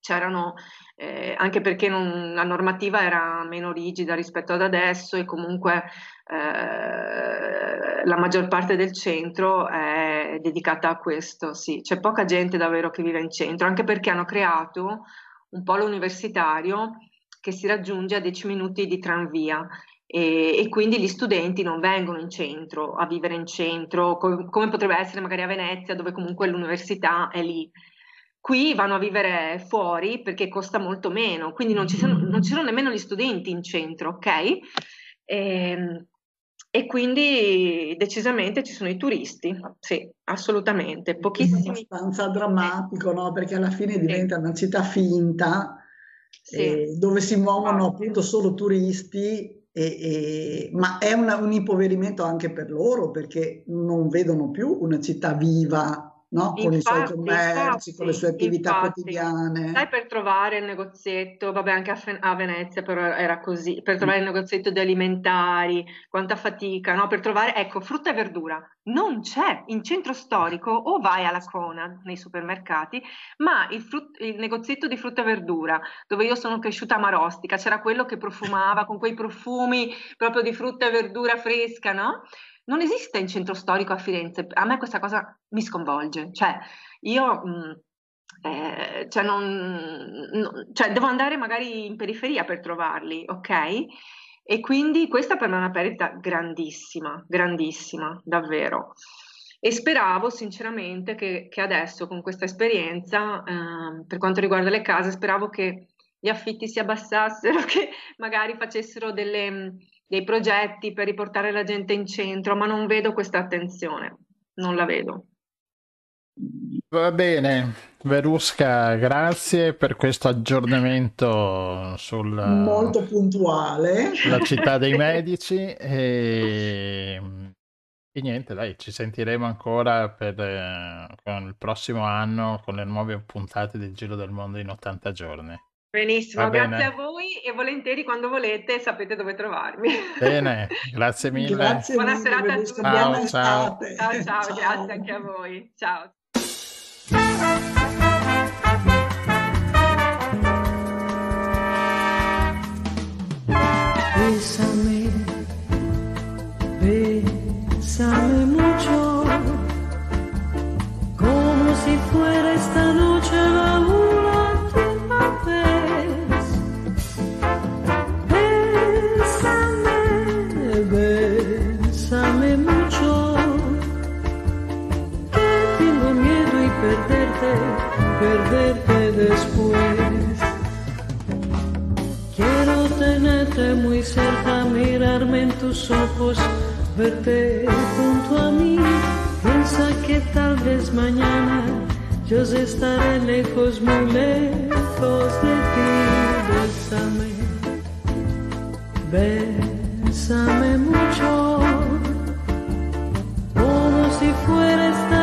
c'erano, eh, anche perché non- la normativa era meno rigida rispetto ad adesso e comunque eh, la maggior parte del centro è dedicata a questo, sì. C'è poca gente davvero che vive in centro, anche perché hanno creato un polo universitario che si raggiunge a 10 minuti di tranvia e, e quindi gli studenti non vengono in centro a vivere in centro, co- come potrebbe essere magari a Venezia, dove comunque l'università è lì. Qui vanno a vivere fuori perché costa molto meno, quindi non ci sono, non ci sono nemmeno gli studenti in centro, ok? Ehm, E, quindi decisamente ci sono i turisti, sì, assolutamente, Questo è pochissimi. abbastanza drammatico, no? Perché alla fine diventa una città finta Sì. eh, dove si muovono appunto solo turisti, e- e- ma è una- un impoverimento anche per loro perché non vedono più una città viva, no? Con i suoi Infatti, commerci, con le sue infatti, attività infatti. quotidiane. Sai, per trovare il negozietto, vabbè, anche a, Fe- a Venezia però era così, per trovare il negozietto di alimentari, quanta fatica, no? Per trovare, ecco, frutta e verdura non c'è in centro storico o vai alla Cona nei supermercati, ma il, frut- il negozietto di frutta e verdura, dove io sono cresciuta a Marostica, c'era quello che profumava con quei profumi proprio di frutta e verdura fresca, no? Non esiste in centro storico a Firenze. A me questa cosa mi sconvolge, cioè io mh, eh, cioè non, no- cioè devo andare magari in periferia per trovarli, ok? E quindi questa per me è una perdita grandissima, grandissima, davvero. E speravo sinceramente che, che adesso con questa esperienza, ehm, per quanto riguarda le case, speravo che gli affitti si abbassassero, che magari facessero delle, dei progetti per riportare la gente in centro, ma non vedo questa attenzione, non la vedo. Va bene, Verusca, grazie per questo aggiornamento sulla Molto puntuale. sulla città dei medici e, e niente, dai, ci sentiremo ancora per, eh, con il prossimo anno con le nuove puntate del Giro del Mondo in 80 giorni. Benissimo, grazie a voi e volentieri quando volete sapete dove trovarmi. Bene, grazie mille. Grazie Buona mille, serata a tutti. Ciao, ciao. Ciao ciao, Ciao. grazie anche a voi. Ciao. Bésame, bésame mucho, como si fuera esta noche la mirarme en tus ojos, verte junto a mí. Piensa que tal vez mañana yo estaré lejos, muy lejos de ti. Bésame, bésame mucho, como si fuera esta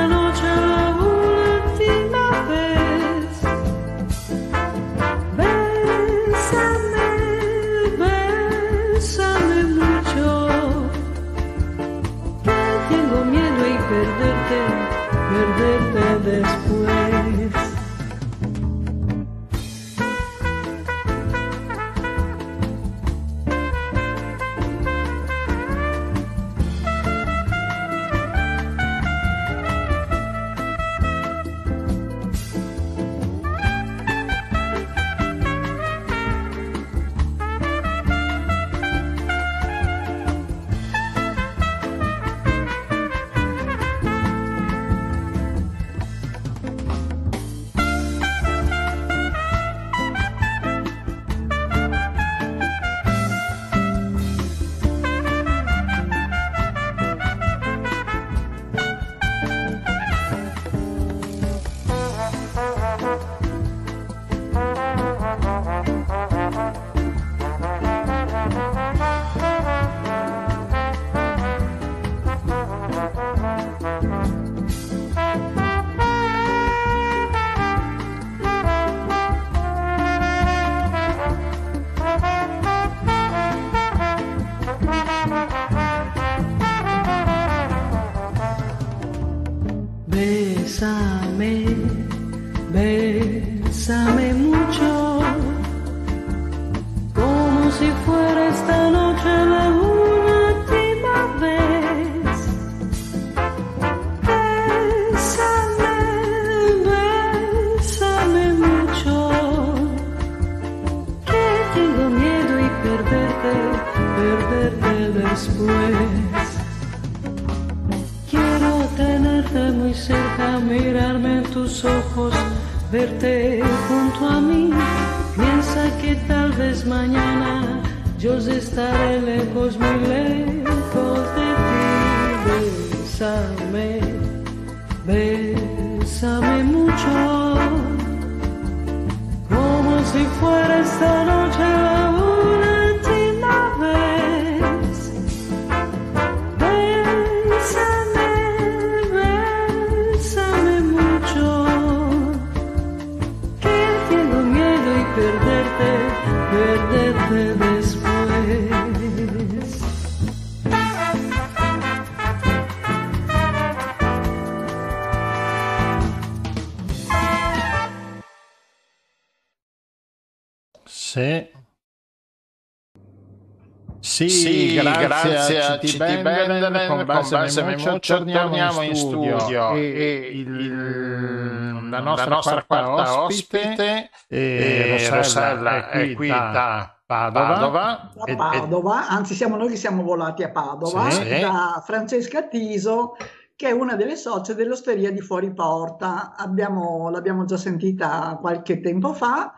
CT CT Bendelen, Bendelen, con con Balsam Balsam e e Muccio, Muccio, torniamo in studio, e, e il- la nostra, la nostra quarta, quarta ospite, ospite, eh, eh, Rossella, è qui da Padova, Padova. da e- e- Padova, anzi siamo noi che siamo volati a Padova, Sì. da Francesca Tiso, che è una delle socie dell'Osteria di Fuori Porta. Abbiamo- l'abbiamo già sentita qualche tempo fa.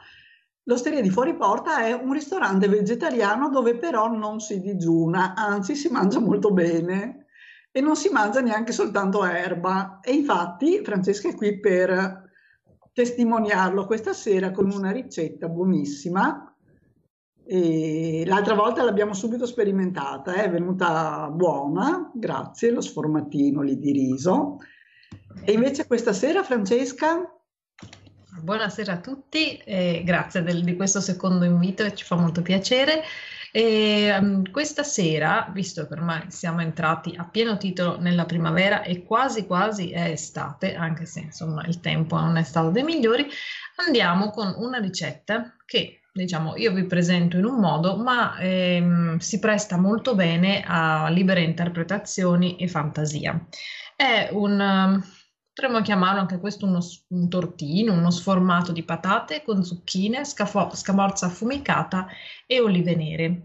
L'Osteria di Fuori Porta è un ristorante vegetariano dove però non si digiuna, anzi si mangia molto bene e non si mangia neanche soltanto erba. E infatti Francesca è qui per testimoniarlo questa sera con una ricetta buonissima. E l'altra volta l'abbiamo subito sperimentata, è venuta buona, grazie, lo sformatino lì di riso. E invece questa sera, Francesca, Buonasera a tutti, e grazie del- di questo secondo invito, ci fa molto piacere. E, ehm, questa sera, visto che ormai siamo entrati a pieno titolo nella primavera e quasi quasi è estate, anche se insomma il tempo non è stato dei migliori, andiamo con una ricetta che diciamo io vi presento in un modo, ma ehm, si presta molto bene a libere interpretazioni e fantasia. È un, potremmo chiamarlo anche questo uno un tortino, uno sformato di patate con zucchine, scafo- scamorza affumicata e olive nere.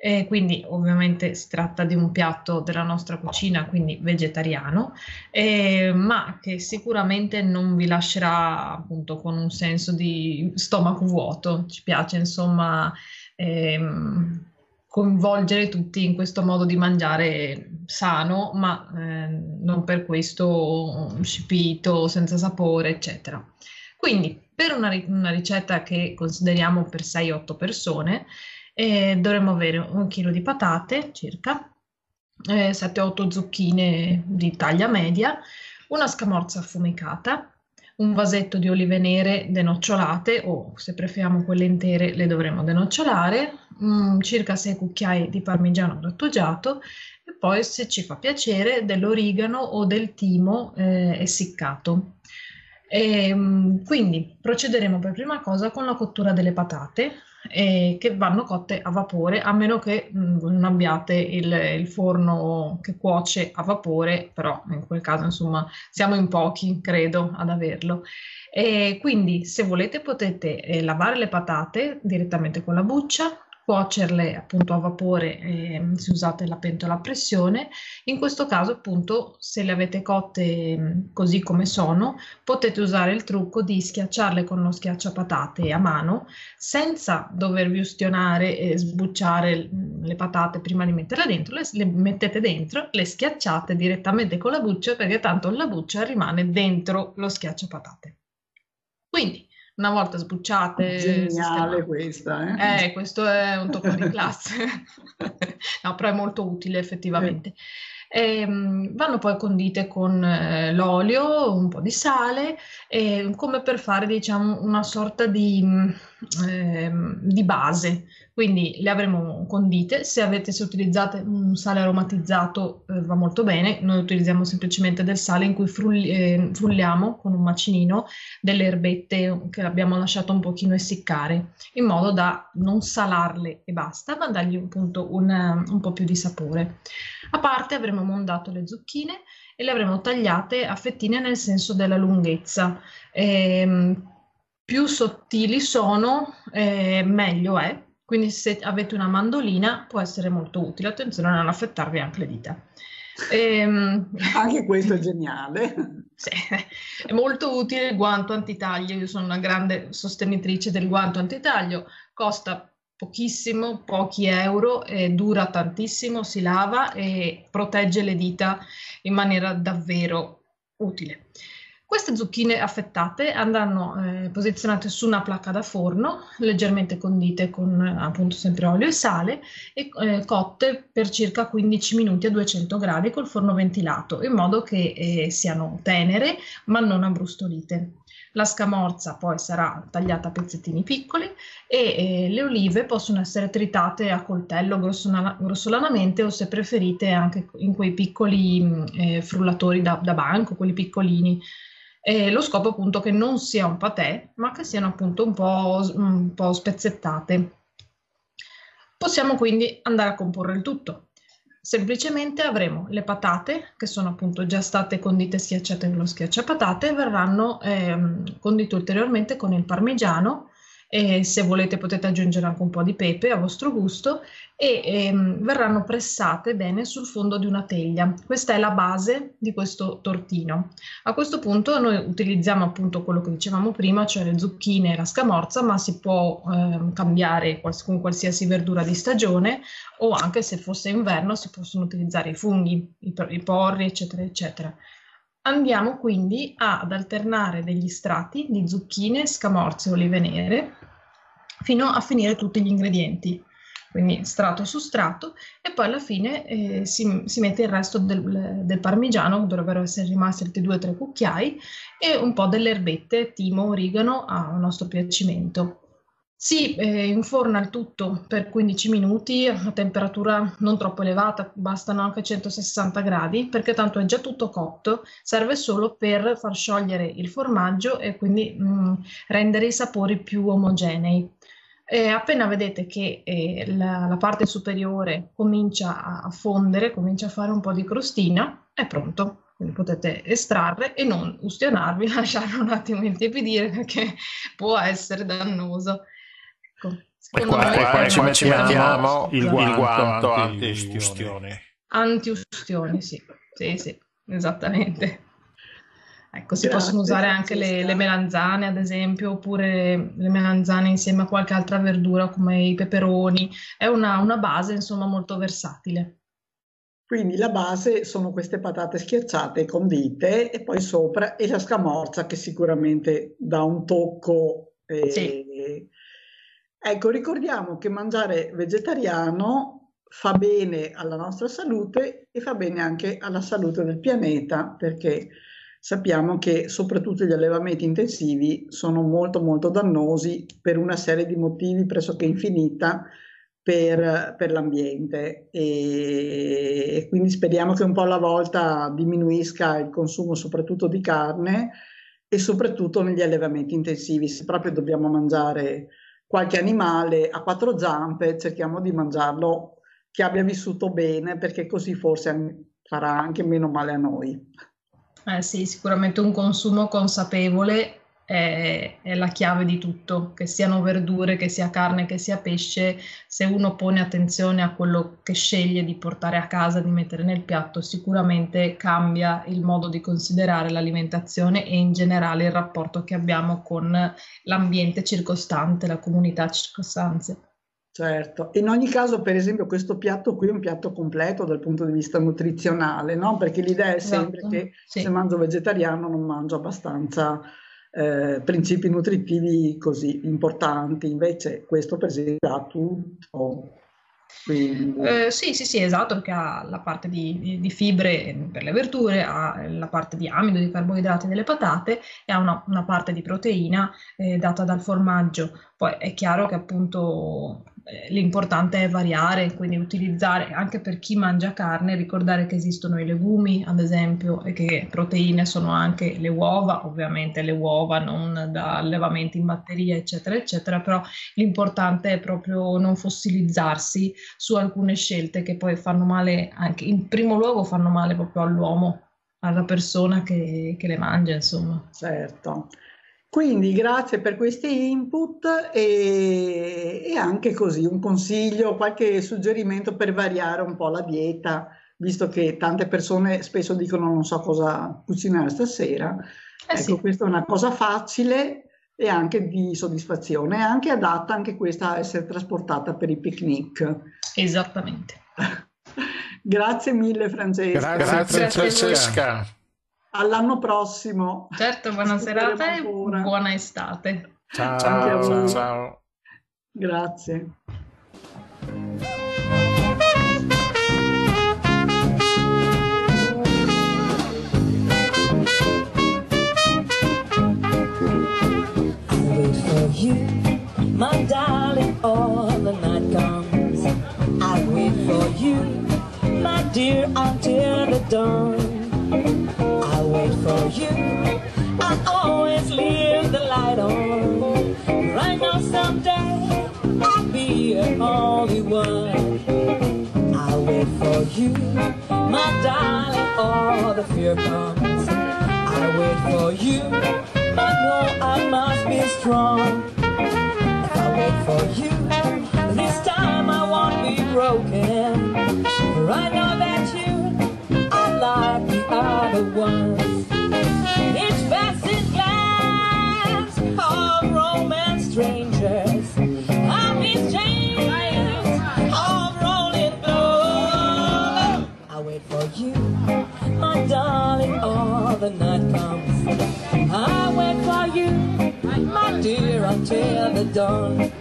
E quindi ovviamente si tratta di un piatto della nostra cucina, quindi vegetariano, eh, ma che sicuramente non vi lascerà appunto con un senso di stomaco vuoto. Ci piace insomma ehm, coinvolgere tutti in questo modo di mangiare sano, ma eh, non per questo scipito, senza sapore, eccetera. Quindi, per una, una ricetta che consideriamo per 6-8 persone, eh, dovremmo avere un chilo di patate circa, eh, 7-8 zucchine di taglia media, una scamorza affumicata, un vasetto di olive nere denocciolate o se preferiamo quelle intere le dovremo denocciolare, mm, circa 6 cucchiai di parmigiano grattugiato e poi se ci fa piacere dell'origano o del timo eh, essiccato. E, mm, quindi procederemo per prima cosa con la cottura delle patate eh, che vanno cotte a vapore, a meno che mm, non abbiate il, il forno che cuoce a vapore, però in quel caso insomma siamo in pochi, credo, ad averlo. E quindi se volete potete eh, lavare le patate direttamente con la buccia, cuocerle appunto a vapore eh, se usate la pentola a pressione. In questo caso appunto se le avete cotte mh, così come sono potete usare il trucco di schiacciarle con uno schiacciapatate a mano senza dovervi ustionare e sbucciare mh, le patate prima di metterle dentro, le, le mettete dentro, le schiacciate direttamente con la buccia perché tanto la buccia rimane dentro lo schiacciapatate. Quindi una volta sbucciate, Geniale questa, eh? eh, questo è un tocco di classe, no, però è molto utile effettivamente. Ehm, vanno poi condite con eh, l'olio, un po' di sale, e come per fare diciamo una sorta di, ehm, di base. Quindi le avremo condite. Se avete, se utilizzate un sale aromatizzato eh, va molto bene. Noi utilizziamo semplicemente del sale in cui frulli- eh, frulliamo con un macinino delle erbette che abbiamo lasciato un pochino essiccare, in modo da non salarle e basta, ma dargli appunto un, un po' più di sapore. A parte avremo mondato le zucchine e le avremo tagliate a fettine nel senso della lunghezza. Ehm, più sottili sono, eh, meglio è. Quindi se avete una mandolina può essere molto utile. Attenzione a non affettarvi anche le dita. Ehm, Anche questo è geniale. sì, è molto utile il guanto antitaglio. Io sono una grande sostenitrice del guanto antitaglio. Costa pochissimo, pochi euro, e dura tantissimo, si lava e protegge le dita in maniera davvero utile. Queste zucchine affettate andranno eh, posizionate su una placca da forno, leggermente condite con eh, appunto sempre olio e sale e eh, cotte per circa 15 minuti a 200 gradi col forno ventilato, in modo che eh, siano tenere ma non abbrustolite. La scamorza poi sarà tagliata a pezzettini piccoli e eh, le olive possono essere tritate a coltello grossolana- grossolanamente o se preferite anche in quei piccoli mh, eh, frullatori da, da banco, quelli piccolini. Eh, lo scopo appunto che non sia un patè, ma che siano appunto un po', un po' spezzettate. Possiamo quindi andare a comporre il tutto. Semplicemente avremo le patate, che sono appunto già state condite schiacciate con lo schiacciapatate, verranno ehm, condite ulteriormente con il parmigiano e se volete potete aggiungere anche un po' di pepe a vostro gusto e ehm, verranno pressate bene sul fondo di una teglia. Questa è la base di questo tortino. A questo punto noi utilizziamo appunto quello che dicevamo prima, cioè le zucchine e la scamorza, ma si può ehm, cambiare quals- con qualsiasi verdura di stagione o anche se fosse inverno si possono utilizzare i funghi, i, por- i porri, eccetera, eccetera. Andiamo quindi ad alternare degli strati di zucchine, scamorze e olive nere fino a finire tutti gli ingredienti. Quindi strato su strato e poi alla fine eh, si, si mette il resto del, del parmigiano, dovrebbero essere rimasti altri 2-3 cucchiai, e un po' delle erbette, timo, origano a nostro piacimento. Si eh, inforna il tutto per 15 minuti a temperatura non troppo elevata, bastano anche 160 gradi perché tanto è già tutto cotto, serve solo per far sciogliere il formaggio e quindi mh, rendere i sapori più omogenei. E appena vedete che eh, la, la parte superiore comincia a, fondere, comincia a fare un po' di crostina, è pronto. Quindi potete estrarre e non ustionarvi, lasciarlo un attimo intiepidire perché può essere dannoso. Ecco, E qua, me qua è ci mettiamo il cosa- guanto, anti-ustione. Anti-ustioni, sì, sì, sì, esattamente. Ecco, si Grazie, possono usare anche le, le melanzane, ad esempio, oppure le melanzane insieme a qualche altra verdura come i peperoni. È una, una base, insomma, molto versatile. Quindi la base sono queste patate schiacciate e condite e poi sopra e la scamorza che sicuramente dà un tocco. eh, Sì. Ecco, ricordiamo che mangiare vegetariano fa bene alla nostra salute e fa bene anche alla salute del pianeta perché sappiamo che soprattutto gli allevamenti intensivi sono molto molto dannosi per una serie di motivi pressoché infinita per, per l'ambiente e, e quindi speriamo che un po' alla volta diminuisca il consumo soprattutto di carne e soprattutto negli allevamenti intensivi. Se proprio dobbiamo mangiare qualche animale a quattro zampe, cerchiamo di mangiarlo che abbia vissuto bene perché così forse farà anche meno male a noi. Eh sì, sicuramente un consumo consapevole è, è la chiave di tutto, che siano verdure, che sia carne, che sia pesce, se uno pone attenzione a quello che sceglie di portare a casa, di mettere nel piatto, sicuramente cambia il modo di considerare l'alimentazione e in generale il rapporto che abbiamo con l'ambiente circostante, la comunità circostante. Certo, in ogni caso, per esempio, questo piatto qui è un piatto completo dal punto di vista nutrizionale, no? Perché l'idea è sempre Esatto, che sì. se mangio vegetariano non mangio abbastanza eh, principi nutritivi così importanti, invece questo per esempio ha tutto. Quindi, Eh, sì, sì, sì, esatto, perché ha la parte di, di- di fibre per le verdure, ha la parte di amido, di carboidrati delle patate e ha una, una parte di proteina eh, data dal formaggio. Poi è chiaro che appunto l'importante è variare, quindi utilizzare anche per chi mangia carne, ricordare che esistono i legumi, ad esempio, e che proteine sono anche le uova, ovviamente le uova non da allevamenti in batteria, eccetera, eccetera, però l'importante è proprio non fossilizzarsi su alcune scelte che poi fanno male anche, in primo luogo fanno male proprio all'uomo, alla persona che, che le mangia, insomma. certo. Quindi grazie per questi input e, e anche così un consiglio, qualche suggerimento per variare un po' la dieta, visto che tante persone spesso dicono non so cosa cucinare stasera. Eh Ecco, sì, questa è una cosa facile e anche di soddisfazione, e anche adatta anche questa a essere trasportata per i picnic. esattamente. Grazie mille Francesca. Grazie, Grazie. Francesca. All'anno prossimo. Certo, buona serata e ancora. buona estate. Ciao, ciao, voi. ciao. Grazie. wait for you, my darling, all the night comes. I wait for you, my dear, until the dawn. I you, I always leave the light on. Right now, someday, I'll be your only one. I wait for you, my darling, all the fear comes. I wait for you, I know I must be strong. If I wait for you, this time I won't be broken. I know that you are like the other ones. You, my darling, all the night comes. I wait for you, my dear, until the dawn.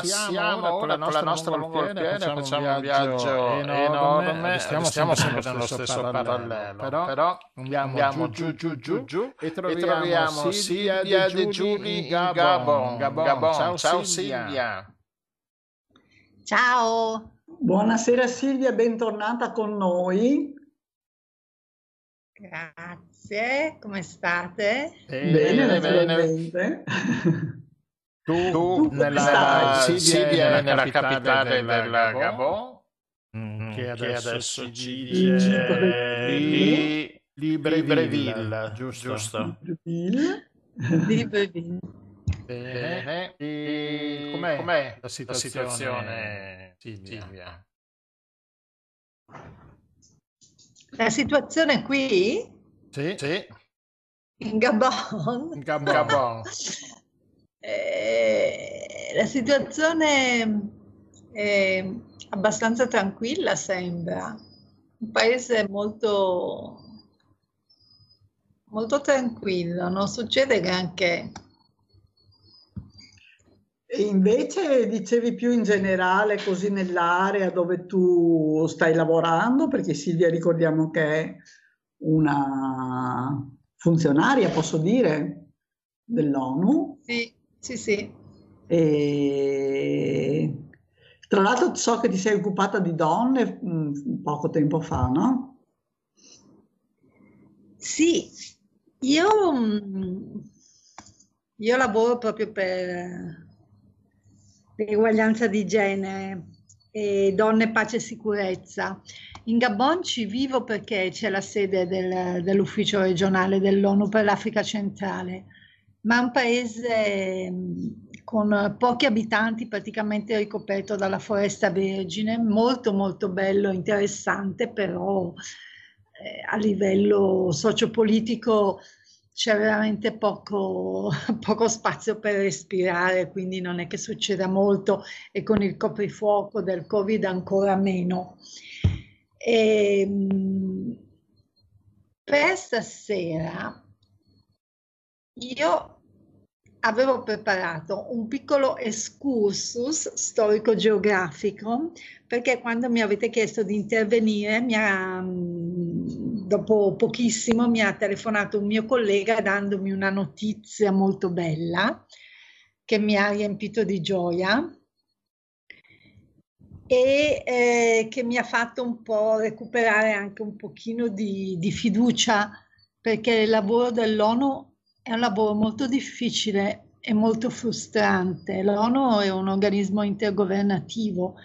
Passiamo, ora con la nostra mongolfiera, facciamo un viaggio enorme, stiamo, sempre nello stesso parallelo, però, andiamo giù, giù, giù, giù, e troviamo, Silvia De Giuli in Gabon. Gabon. Ciao, Silvia. Ciao. Buonasera Silvia, bentornata con noi. Grazie, come state? Bene, naturalmente. Tu, Tu nella, è nella capitale del Gabon, Gabon, Mm, che adesso, adesso ci dice dice Li- Libreville, Libreville, giusto? giusto. Libreville. Bene. E com'è, Com'è la la situazione, situazione, Silvia? Silvia? La situazione qui Sì, sì. in Gabon, Gabon. Gabon. eh, la situazione è abbastanza tranquilla, sembra. Un paese molto, molto tranquillo, non succede granché. E invece dicevi più in generale, così nell'area dove tu stai lavorando, perché Silvia ricordiamo che è una funzionaria, posso dire, dell'ONU. Sì, sì, sì. E tra l'altro so che ti sei occupata di donne mh, poco tempo fa, no? Sì, io, mm, io lavoro proprio per l'eguaglianza di genere e donne, pace e sicurezza. In Gabon ci vivo perché c'è la sede del- dell'ufficio regionale dell'ONU per l'Africa centrale, ma è un paese mm, con pochi abitanti, praticamente ricoperto dalla foresta vergine, molto molto bello, interessante, però eh, a livello sociopolitico c'è veramente poco, poco spazio per respirare, quindi non è che succeda molto e con il coprifuoco del Covid ancora meno. Ehm, per stasera io avevo preparato un piccolo excursus storico-geografico perché quando mi avete chiesto di intervenire, ha, mm, dopo pochissimo mi ha telefonato un mio collega dandomi una notizia molto bella che mi ha riempito di gioia e eh, che mi ha fatto un po' recuperare anche un pochino di, di fiducia perché il lavoro dell'ONU è un lavoro molto difficile e molto frustrante. L'ONU è un organismo intergovernativo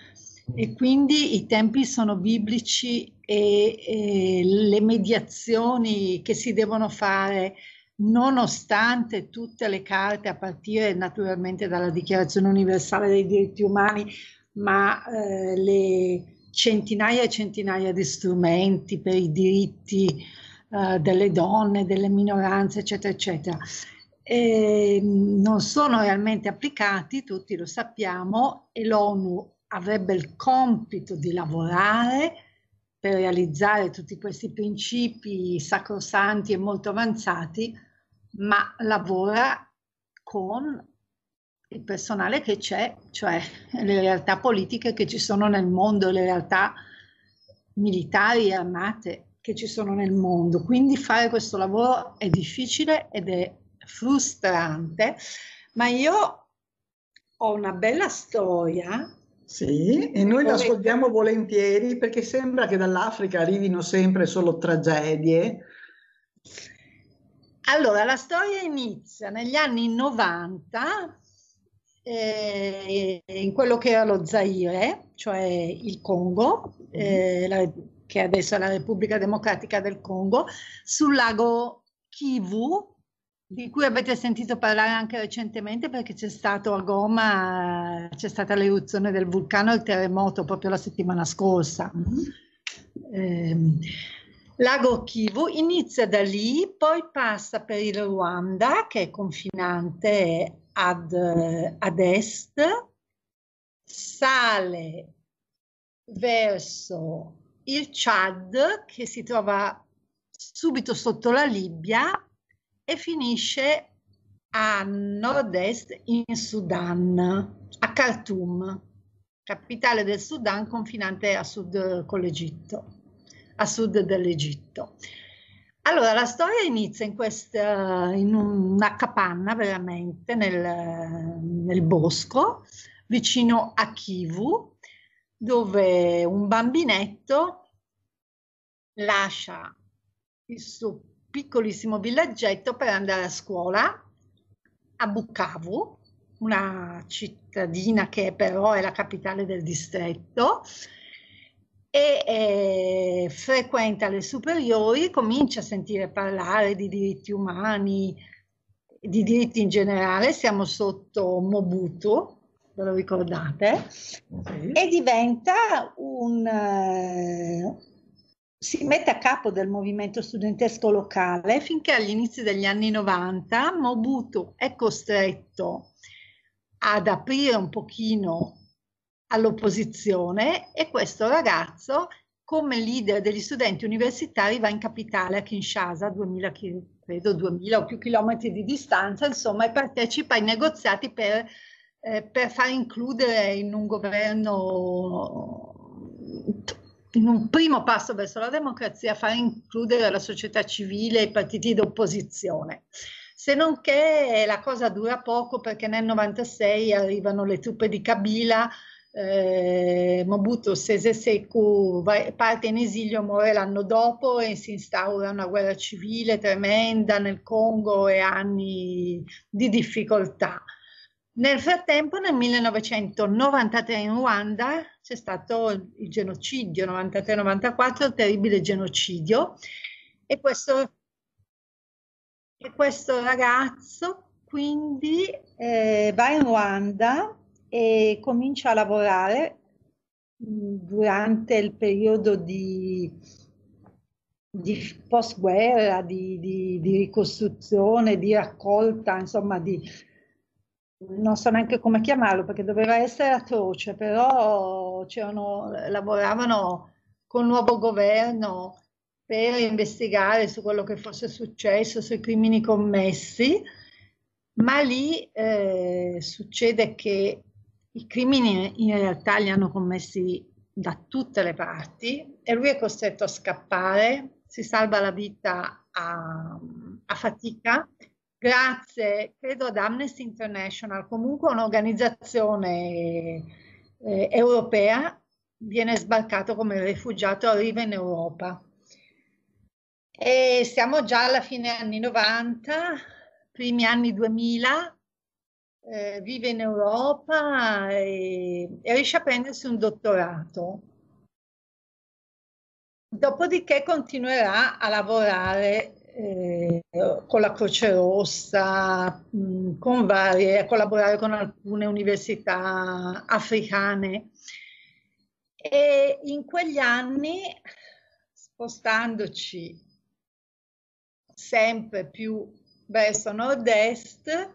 e quindi i tempi sono biblici e, e le mediazioni che si devono fare nonostante tutte le carte, a partire naturalmente dalla Dichiarazione universale dei diritti umani, ma eh, le centinaia e centinaia di strumenti per i diritti eh, delle donne, delle minoranze, eccetera, eccetera. E, non sono realmente applicati, tutti lo sappiamo, e l'ONU avrebbe il compito di lavorare per realizzare tutti questi principi sacrosanti e molto avanzati, ma lavora con il personale che c'è, cioè le realtà politiche che ci sono nel mondo, le realtà militari e armate che ci sono nel mondo. Quindi fare questo lavoro è difficile ed è frustrante, ma io ho una bella storia. Sì, e noi l'ascoltiamo volentieri perché sembra che dall'Africa arrivino sempre solo tragedie. Allora, la storia inizia negli anni 90 eh, in quello che era lo Zaire, cioè il Congo, eh, la- che adesso è la Repubblica Democratica del Congo, sul lago Kivu, di cui avete sentito parlare anche recentemente perché c'è stato a Goma, c'è stata l'eruzione del vulcano e il terremoto proprio la settimana scorsa. Ehm, Lago Kivu inizia da lì, poi passa per il Ruanda che è confinante ad, ad est, sale verso il Chad che si trova subito sotto la Libia e finisce a nord-est in Sudan, a Khartoum, capitale del Sudan confinante a sud con l'Egitto, a sud dell'Egitto. Allora, la storia inizia in, questa, in una capanna veramente nel, nel bosco, vicino a Kivu, dove un bambinetto lascia il suo piccolissimo villaggetto per andare a scuola a Bukavu, una cittadina che però è la capitale del distretto, e eh, frequenta le superiori, comincia a sentire parlare di diritti umani, di diritti in generale, siamo sotto Mobutu, ve lo ricordate, e diventa un... si mette a capo del movimento studentesco locale finché agli inizi degli anni 90 Mobutu è costretto ad aprire un pochino all'opposizione e questo ragazzo come leader degli studenti universitari va in capitale a Kinshasa, 2000, chi- credo 2000 o più chilometri di distanza, insomma, e partecipa ai negoziati per, eh, per far includere in un governo, in un primo passo verso la democrazia, far includere la società civile e i partiti d'opposizione. Se non che la cosa dura poco perché nel 96 arrivano le truppe di Kabila eh, Mobutu Sese Seku parte in esilio, muore l'anno dopo e si instaura una guerra civile tremenda nel Congo e anni di difficoltà. Nel frattempo, nel 1993 in Ruanda c'è stato il genocidio, 93-94, il terribile genocidio, e questo, e questo ragazzo quindi eh, va in Ruanda e comincia a lavorare mh, durante il periodo di, di post-guerra, di, di- di ricostruzione, di raccolta, insomma, di, non so neanche come chiamarlo perché doveva essere atroce, però lavoravano col nuovo governo per investigare su quello che fosse successo, sui crimini commessi, ma lì eh, succede che i crimini in realtà li hanno commessi da tutte le parti e lui è costretto a scappare, si salva la vita a, a fatica, grazie, credo, ad Amnesty International, comunque un'organizzazione eh, europea, viene sbarcato come rifugiato, arriva in Europa. E siamo già alla fine anni 90, primi anni 2000, eh, vive in Europa e, e riesce a prendersi un dottorato. Dopodiché continuerà a lavorare eh, con la Croce Rossa, mh, con varie, a collaborare con alcune università africane. E in quegli anni, spostandoci sempre più verso nord-est,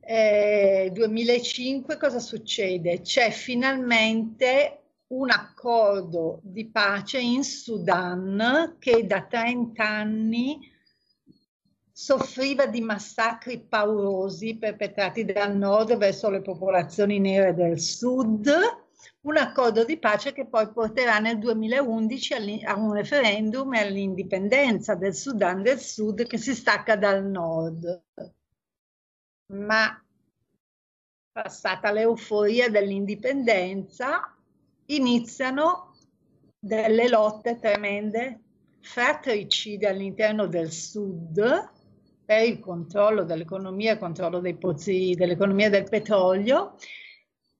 eh, 2005 cosa succede? C'è finalmente un accordo di pace in Sudan che da 30 anni soffriva di massacri paurosi perpetrati dal nord verso le popolazioni nere del sud, un accordo di pace che poi porterà nel 2011 all'in- a un referendum e all'indipendenza del Sudan del Sud che si stacca dal nord. Ma passata l'euforia dell'indipendenza, iniziano delle lotte tremende, fratricide all'interno del sud per il controllo dell'economia, il controllo dei pozzi, dell'economia del petrolio,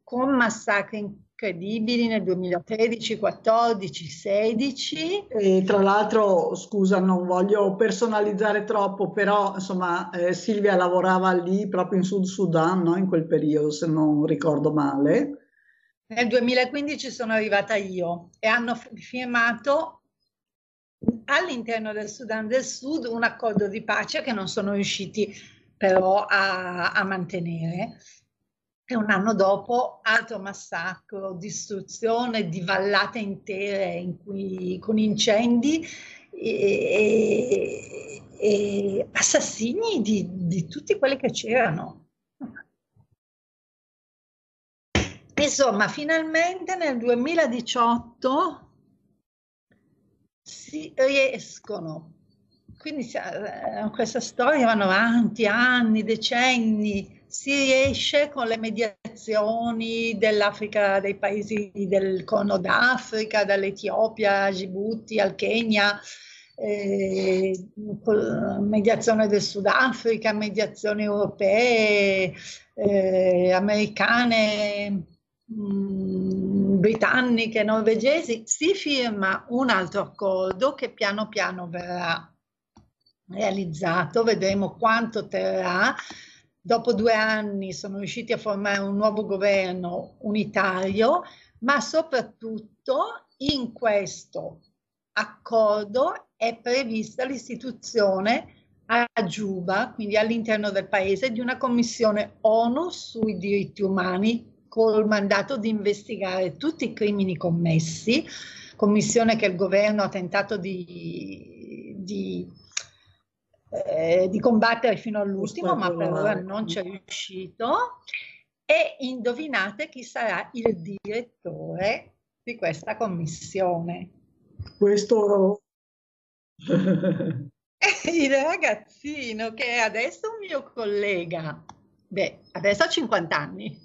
con massacri credibili nel 2013, 14, 16. E tra l'altro, scusa, non voglio personalizzare troppo, però insomma eh, Silvia lavorava lì proprio in Sud Sudan, no? In quel periodo, se non ricordo male. Nel 2015 sono arrivata io e hanno firmato all'interno del Sudan del Sud un accordo di pace che non sono riusciti però a, a mantenere. E un anno dopo, altro massacro, distruzione di vallate intere in cui, con incendi e, e- e assassini di, di tutti quelli che c'erano. Insomma, finalmente nel 2018 si riescono. Quindi eh, questa storia vanno avanti anni, decenni, si riesce con le mediazioni dell'Africa, dei paesi del Corno d'Africa, dall'Etiopia a Djibouti al Kenya, eh, mediazione del Sudafrica, mediazioni europee, eh, americane, mh, britanniche, norvegesi, si firma un altro accordo che piano piano verrà realizzato, vedremo quanto terrà. Dopo due anni sono riusciti a formare un nuovo governo unitario, ma soprattutto in questo accordo è prevista l'istituzione a Giuba, quindi all'interno del paese, di una commissione ONU sui diritti umani col mandato di investigare tutti i crimini commessi, commissione che il governo ha tentato di, di, eh, di combattere fino all'ultimo, ma per ora non c'è riuscito. E indovinate chi sarà il direttore di questa commissione? Questo Il ragazzino che è adesso un mio collega, beh, adesso ha 50 anni,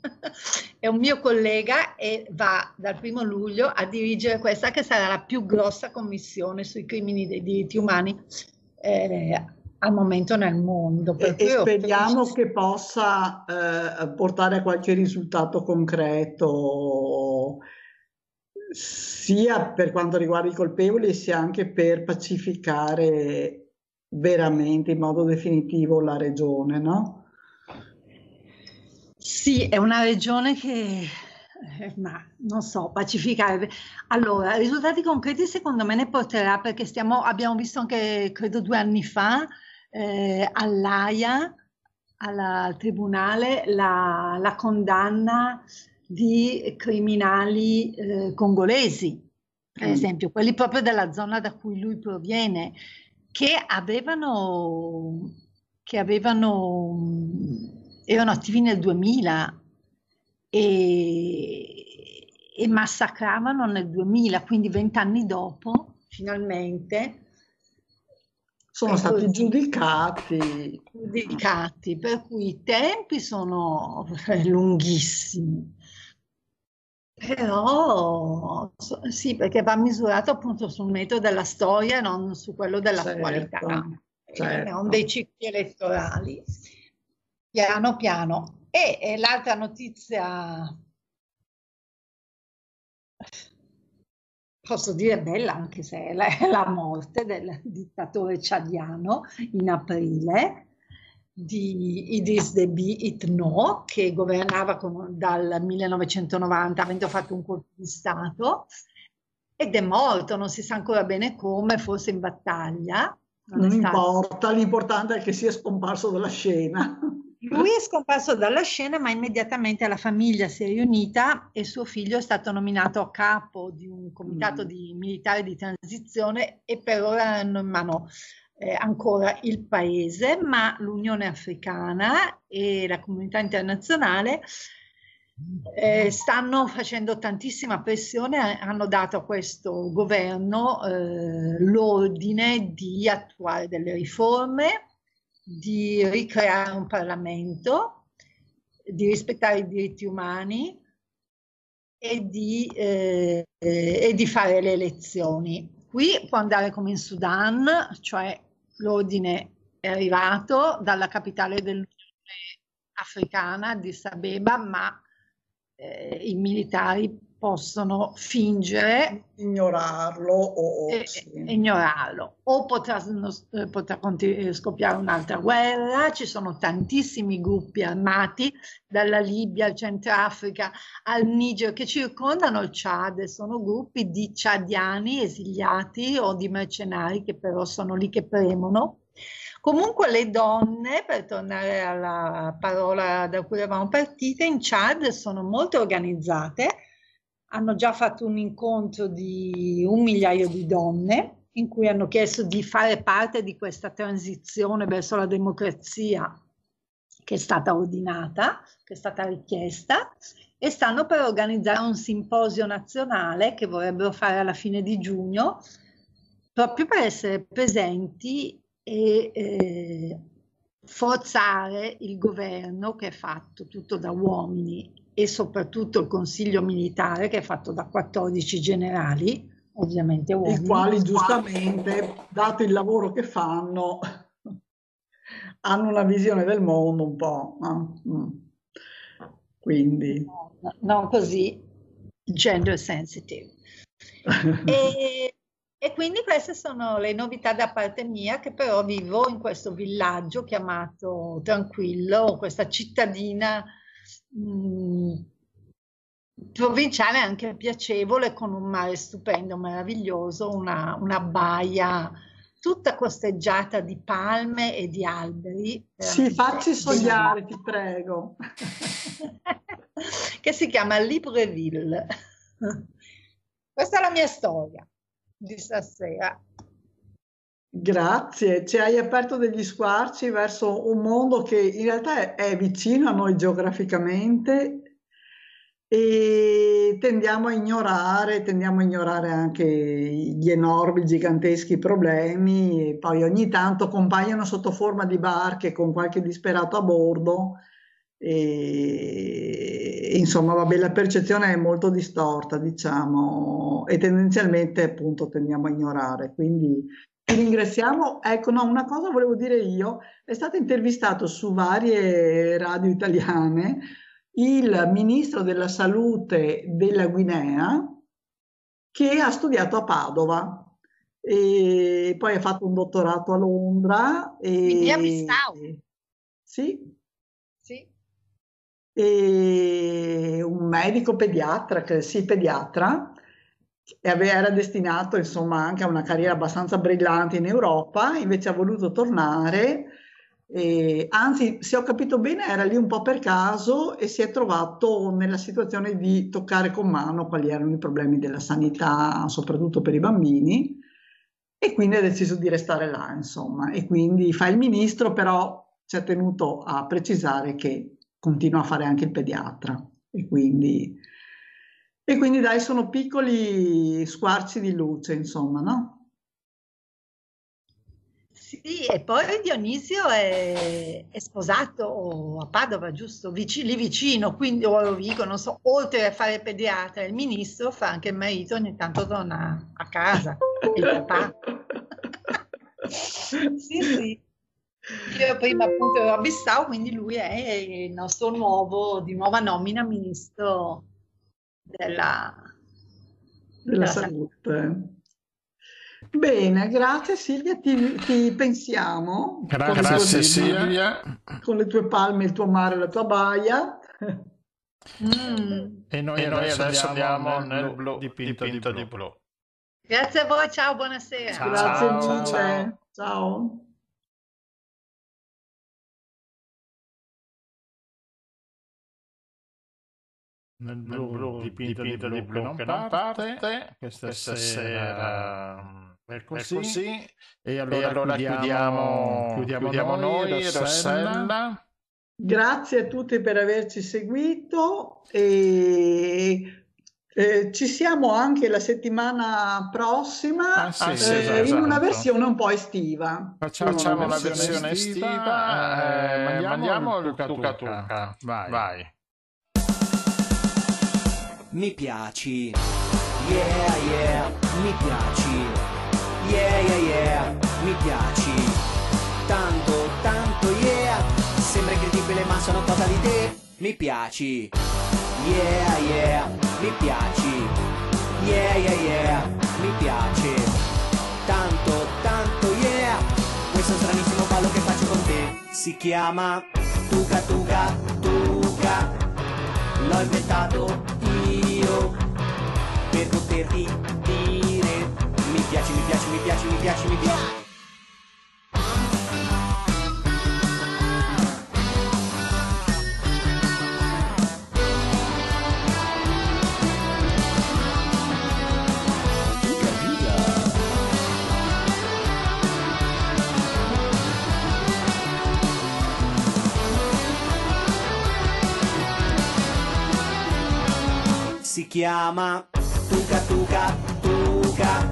è un mio collega e va dal primo luglio a dirigere questa che sarà la più grossa commissione sui crimini dei diritti umani eh, al momento nel mondo. E, e speriamo che possa eh, portare a qualche risultato concreto, sia per quanto riguarda i colpevoli, sia anche per pacificare veramente in modo definitivo la regione, no? Sì, è una regione che, eh, ma non so, pacificare. Allora, risultati concreti secondo me ne porterà perché stiamo, abbiamo visto anche, credo due anni fa, eh, all'AIA, alla- al tribunale, la, la condanna di criminali eh, congolesi, per Mm. esempio, quelli proprio della zona da cui lui proviene, che avevano, che avevano, erano attivi nel 2000 e, e massacravano nel 2000, quindi vent'anni dopo, finalmente, Sono stati giudicati. giudicati, per cui i tempi sono lunghissimi. Però sì, perché va misurato appunto sul metodo della storia non su quello dell'attualità, Certo, eh, certo. non dei cicli elettorali. Piano piano. E, e l'altra notizia, posso dire bella, anche se è la, è la morte del dittatore ciadiano in aprile di Idris Deby Itno, che governava con- dal 1990, avendo fatto un colpo di Stato, ed è morto, non si sa ancora bene come, forse in battaglia. Non stato- importa, l'importante è che sia scomparso dalla scena. Lui è scomparso dalla scena, ma immediatamente la famiglia si è riunita e suo figlio è stato nominato a capo di un comitato Mm. di militari di transizione e per ora hanno in mano eh, ancora il paese, ma l'Unione Africana e la comunità internazionale eh, stanno facendo tantissima pressione, hanno dato a questo governo eh, l'ordine di attuare delle riforme, di ricreare un Parlamento, di rispettare i diritti umani e di, eh, e di fare le elezioni. Qui può andare come in Sudan, cioè l'ordine è arrivato dalla capitale dell'Unione Africana, Addis Abeba, ma eh, i militari possono fingere ignorarlo o e, sì. ignorarlo o potrà, eh, potrà eh, scoppiare un'altra guerra. Ci sono tantissimi gruppi armati dalla Libia al Centrafrica al Niger che circondano il Chad e sono gruppi di ciadiani esiliati o di mercenari che però sono lì che premono. Comunque le donne, per tornare alla parola da cui eravamo partite, in Chad sono molto organizzate, hanno già fatto un incontro di un migliaio di donne in cui hanno chiesto di fare parte di questa transizione verso la democrazia che è stata ordinata, che è stata richiesta, e stanno per organizzare un simposio nazionale che vorrebbero fare alla fine di giugno, proprio per essere presenti e eh, forzare il governo che è fatto tutto da uomini e soprattutto il consiglio militare che è fatto da 14 generali, ovviamente uomini. i quali giustamente, dato il lavoro che fanno, hanno una visione del mondo un po'. no? Mm. Quindi, non così gender sensitive. E, e quindi queste sono le novità da parte mia, che però vivo in questo villaggio chiamato Tranquillo, questa cittadina mh, provinciale anche piacevole, con un mare stupendo, meraviglioso, una, una baia tutta costeggiata di palme e di alberi. sì, veramente facci sognare, ti prego. che si chiama Libreville. Questa è la mia storia di stasera. Grazie, ci hai aperto degli squarci verso un mondo che in realtà è, vicino a noi geograficamente e tendiamo a ignorare, tendiamo a ignorare anche gli enormi, giganteschi problemi e poi ogni tanto compaiono sotto forma di barche con qualche disperato a bordo e insomma, vabbè, la percezione è molto distorta, diciamo, e tendenzialmente appunto tendiamo a ignorare. Quindi ti ringraziamo. Ecco, no, una cosa volevo dire io, è stato intervistato su varie radio italiane il ministro della salute della Guinea che ha studiato a Padova e poi ha fatto un dottorato a Londra a e Bissau. sì, Sì. e un medico pediatra, che sì, pediatra, era destinato insomma anche a una carriera abbastanza brillante in Europa, invece ha voluto tornare, e, anzi, se ho capito bene, era lì un po' per caso e si è trovato nella situazione di toccare con mano quali erano i problemi della sanità, soprattutto per i bambini, e quindi ha deciso di restare là, insomma, e quindi fa il ministro, però ci ha tenuto a precisare che continua a fare anche il pediatra. E quindi, e quindi dai, sono piccoli squarci di luce, insomma, no? Sì, e poi Dionisio è, è sposato a Padova, giusto? Vici- lì vicino, quindi o a Rovigo, non so, oltre a fare pediatra, il ministro fa anche il marito, ogni tanto torna a casa, il papà. Sì, sì. Io prima appunto ero a Bissau, quindi lui è il nostro nuovo, di nuova nomina ministro della, Della della salute. salute. Bene, grazie Silvia, ti, ti pensiamo con le Grazie tue- Silvia. con le tue palme, il tuo mare, la tua baia. Mm. E noi, E noi adesso andiamo andiamo nel nel blu, blu, dipinto, dipinto di di blu. Grazie a voi, ciao, buonasera. Ciao. Grazie ciao, mille. ciao. Ciao. Nel Nel blu, blu, dipinto, dipinto di di blu, blu che che non parte. parte. Questa, Questa sera è è così. così. E allora, E allora chiudiamo, chiudiamo, chiudiamo noi, noi, Rossella. Rossella. Grazie a tutti per averci seguito e eh, ci siamo anche la settimana prossima Ah, sì, eh, sì, in una esatto. versione un po' estiva. Facciamo, Facciamo la la versione versione estiva, estiva. eh, eh, mandiamo, mandiamo il tuca. Vai. Vai. Mi piaci, yeah yeah, mi piaci, yeah yeah yeah, mi piaci, tanto tanto yeah, sembra incredibile ma sono totally te, mi piaci, yeah yeah, mi piaci, yeah yeah yeah, mi piace, tanto tanto yeah, questo stranissimo ballo che faccio con te si chiama Tuca Tuca Tuca, l'ho inventato io solo per poterti dire mi piace, mi piace, mi piace, mi piace, mi piace. Si chiama Tuca Tuca Tuca,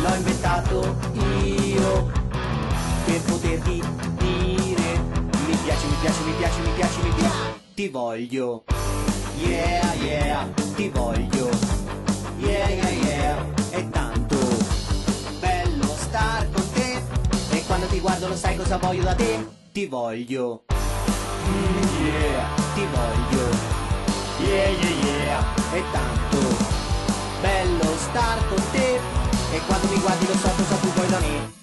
l'ho inventato io per poterti dire mi piaci, mi piaci, mi piaci, mi piaci, mi piaci, ti voglio, yeah yeah, ti voglio, yeah yeah yeah, è tanto bello star con te. E quando ti guardo lo sai cosa voglio da te, ti voglio, Mm, yeah, ti voglio. Yeah, yeah, yeah, è tanto bello star con te e quando mi guardi lo so cosa tu vuoi da me.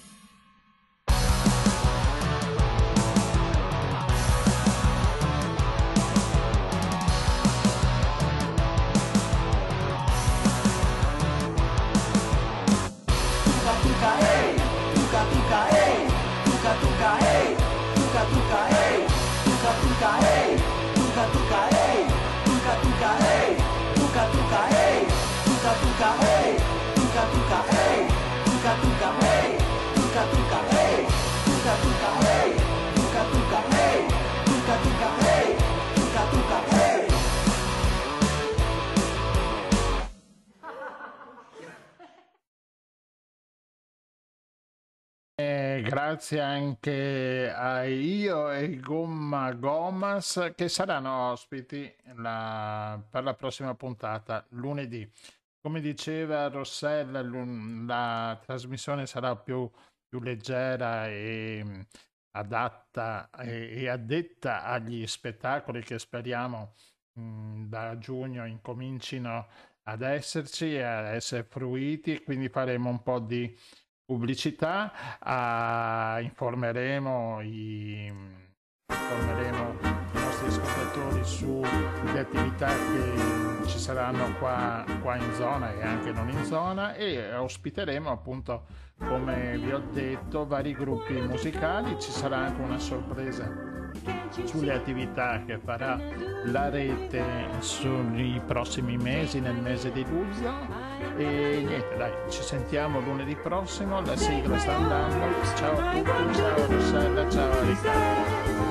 Grazie anche a Io e Gomma Gomas che saranno ospiti la- per la prossima puntata lunedì. Come diceva Rossella, la trasmissione sarà più, più leggera e mh, adatta e, e addetta agli spettacoli che speriamo mh, da giugno incomincino ad esserci e a essere fruiti, quindi faremo un po' di pubblicità, ah, informeremo, i, informeremo i nostri ascoltatori sulle attività che ci saranno qua, qua in zona e anche non in zona e ospiteremo appunto, come vi ho detto, vari gruppi musicali, ci sarà anche una sorpresa sulle attività che farà la rete sui prossimi mesi, nel mese di luglio. E niente, dai, ci sentiamo lunedì prossimo. La sigla sta andando. Ciao a tutti, ciao Rossella, ciao Riccardo.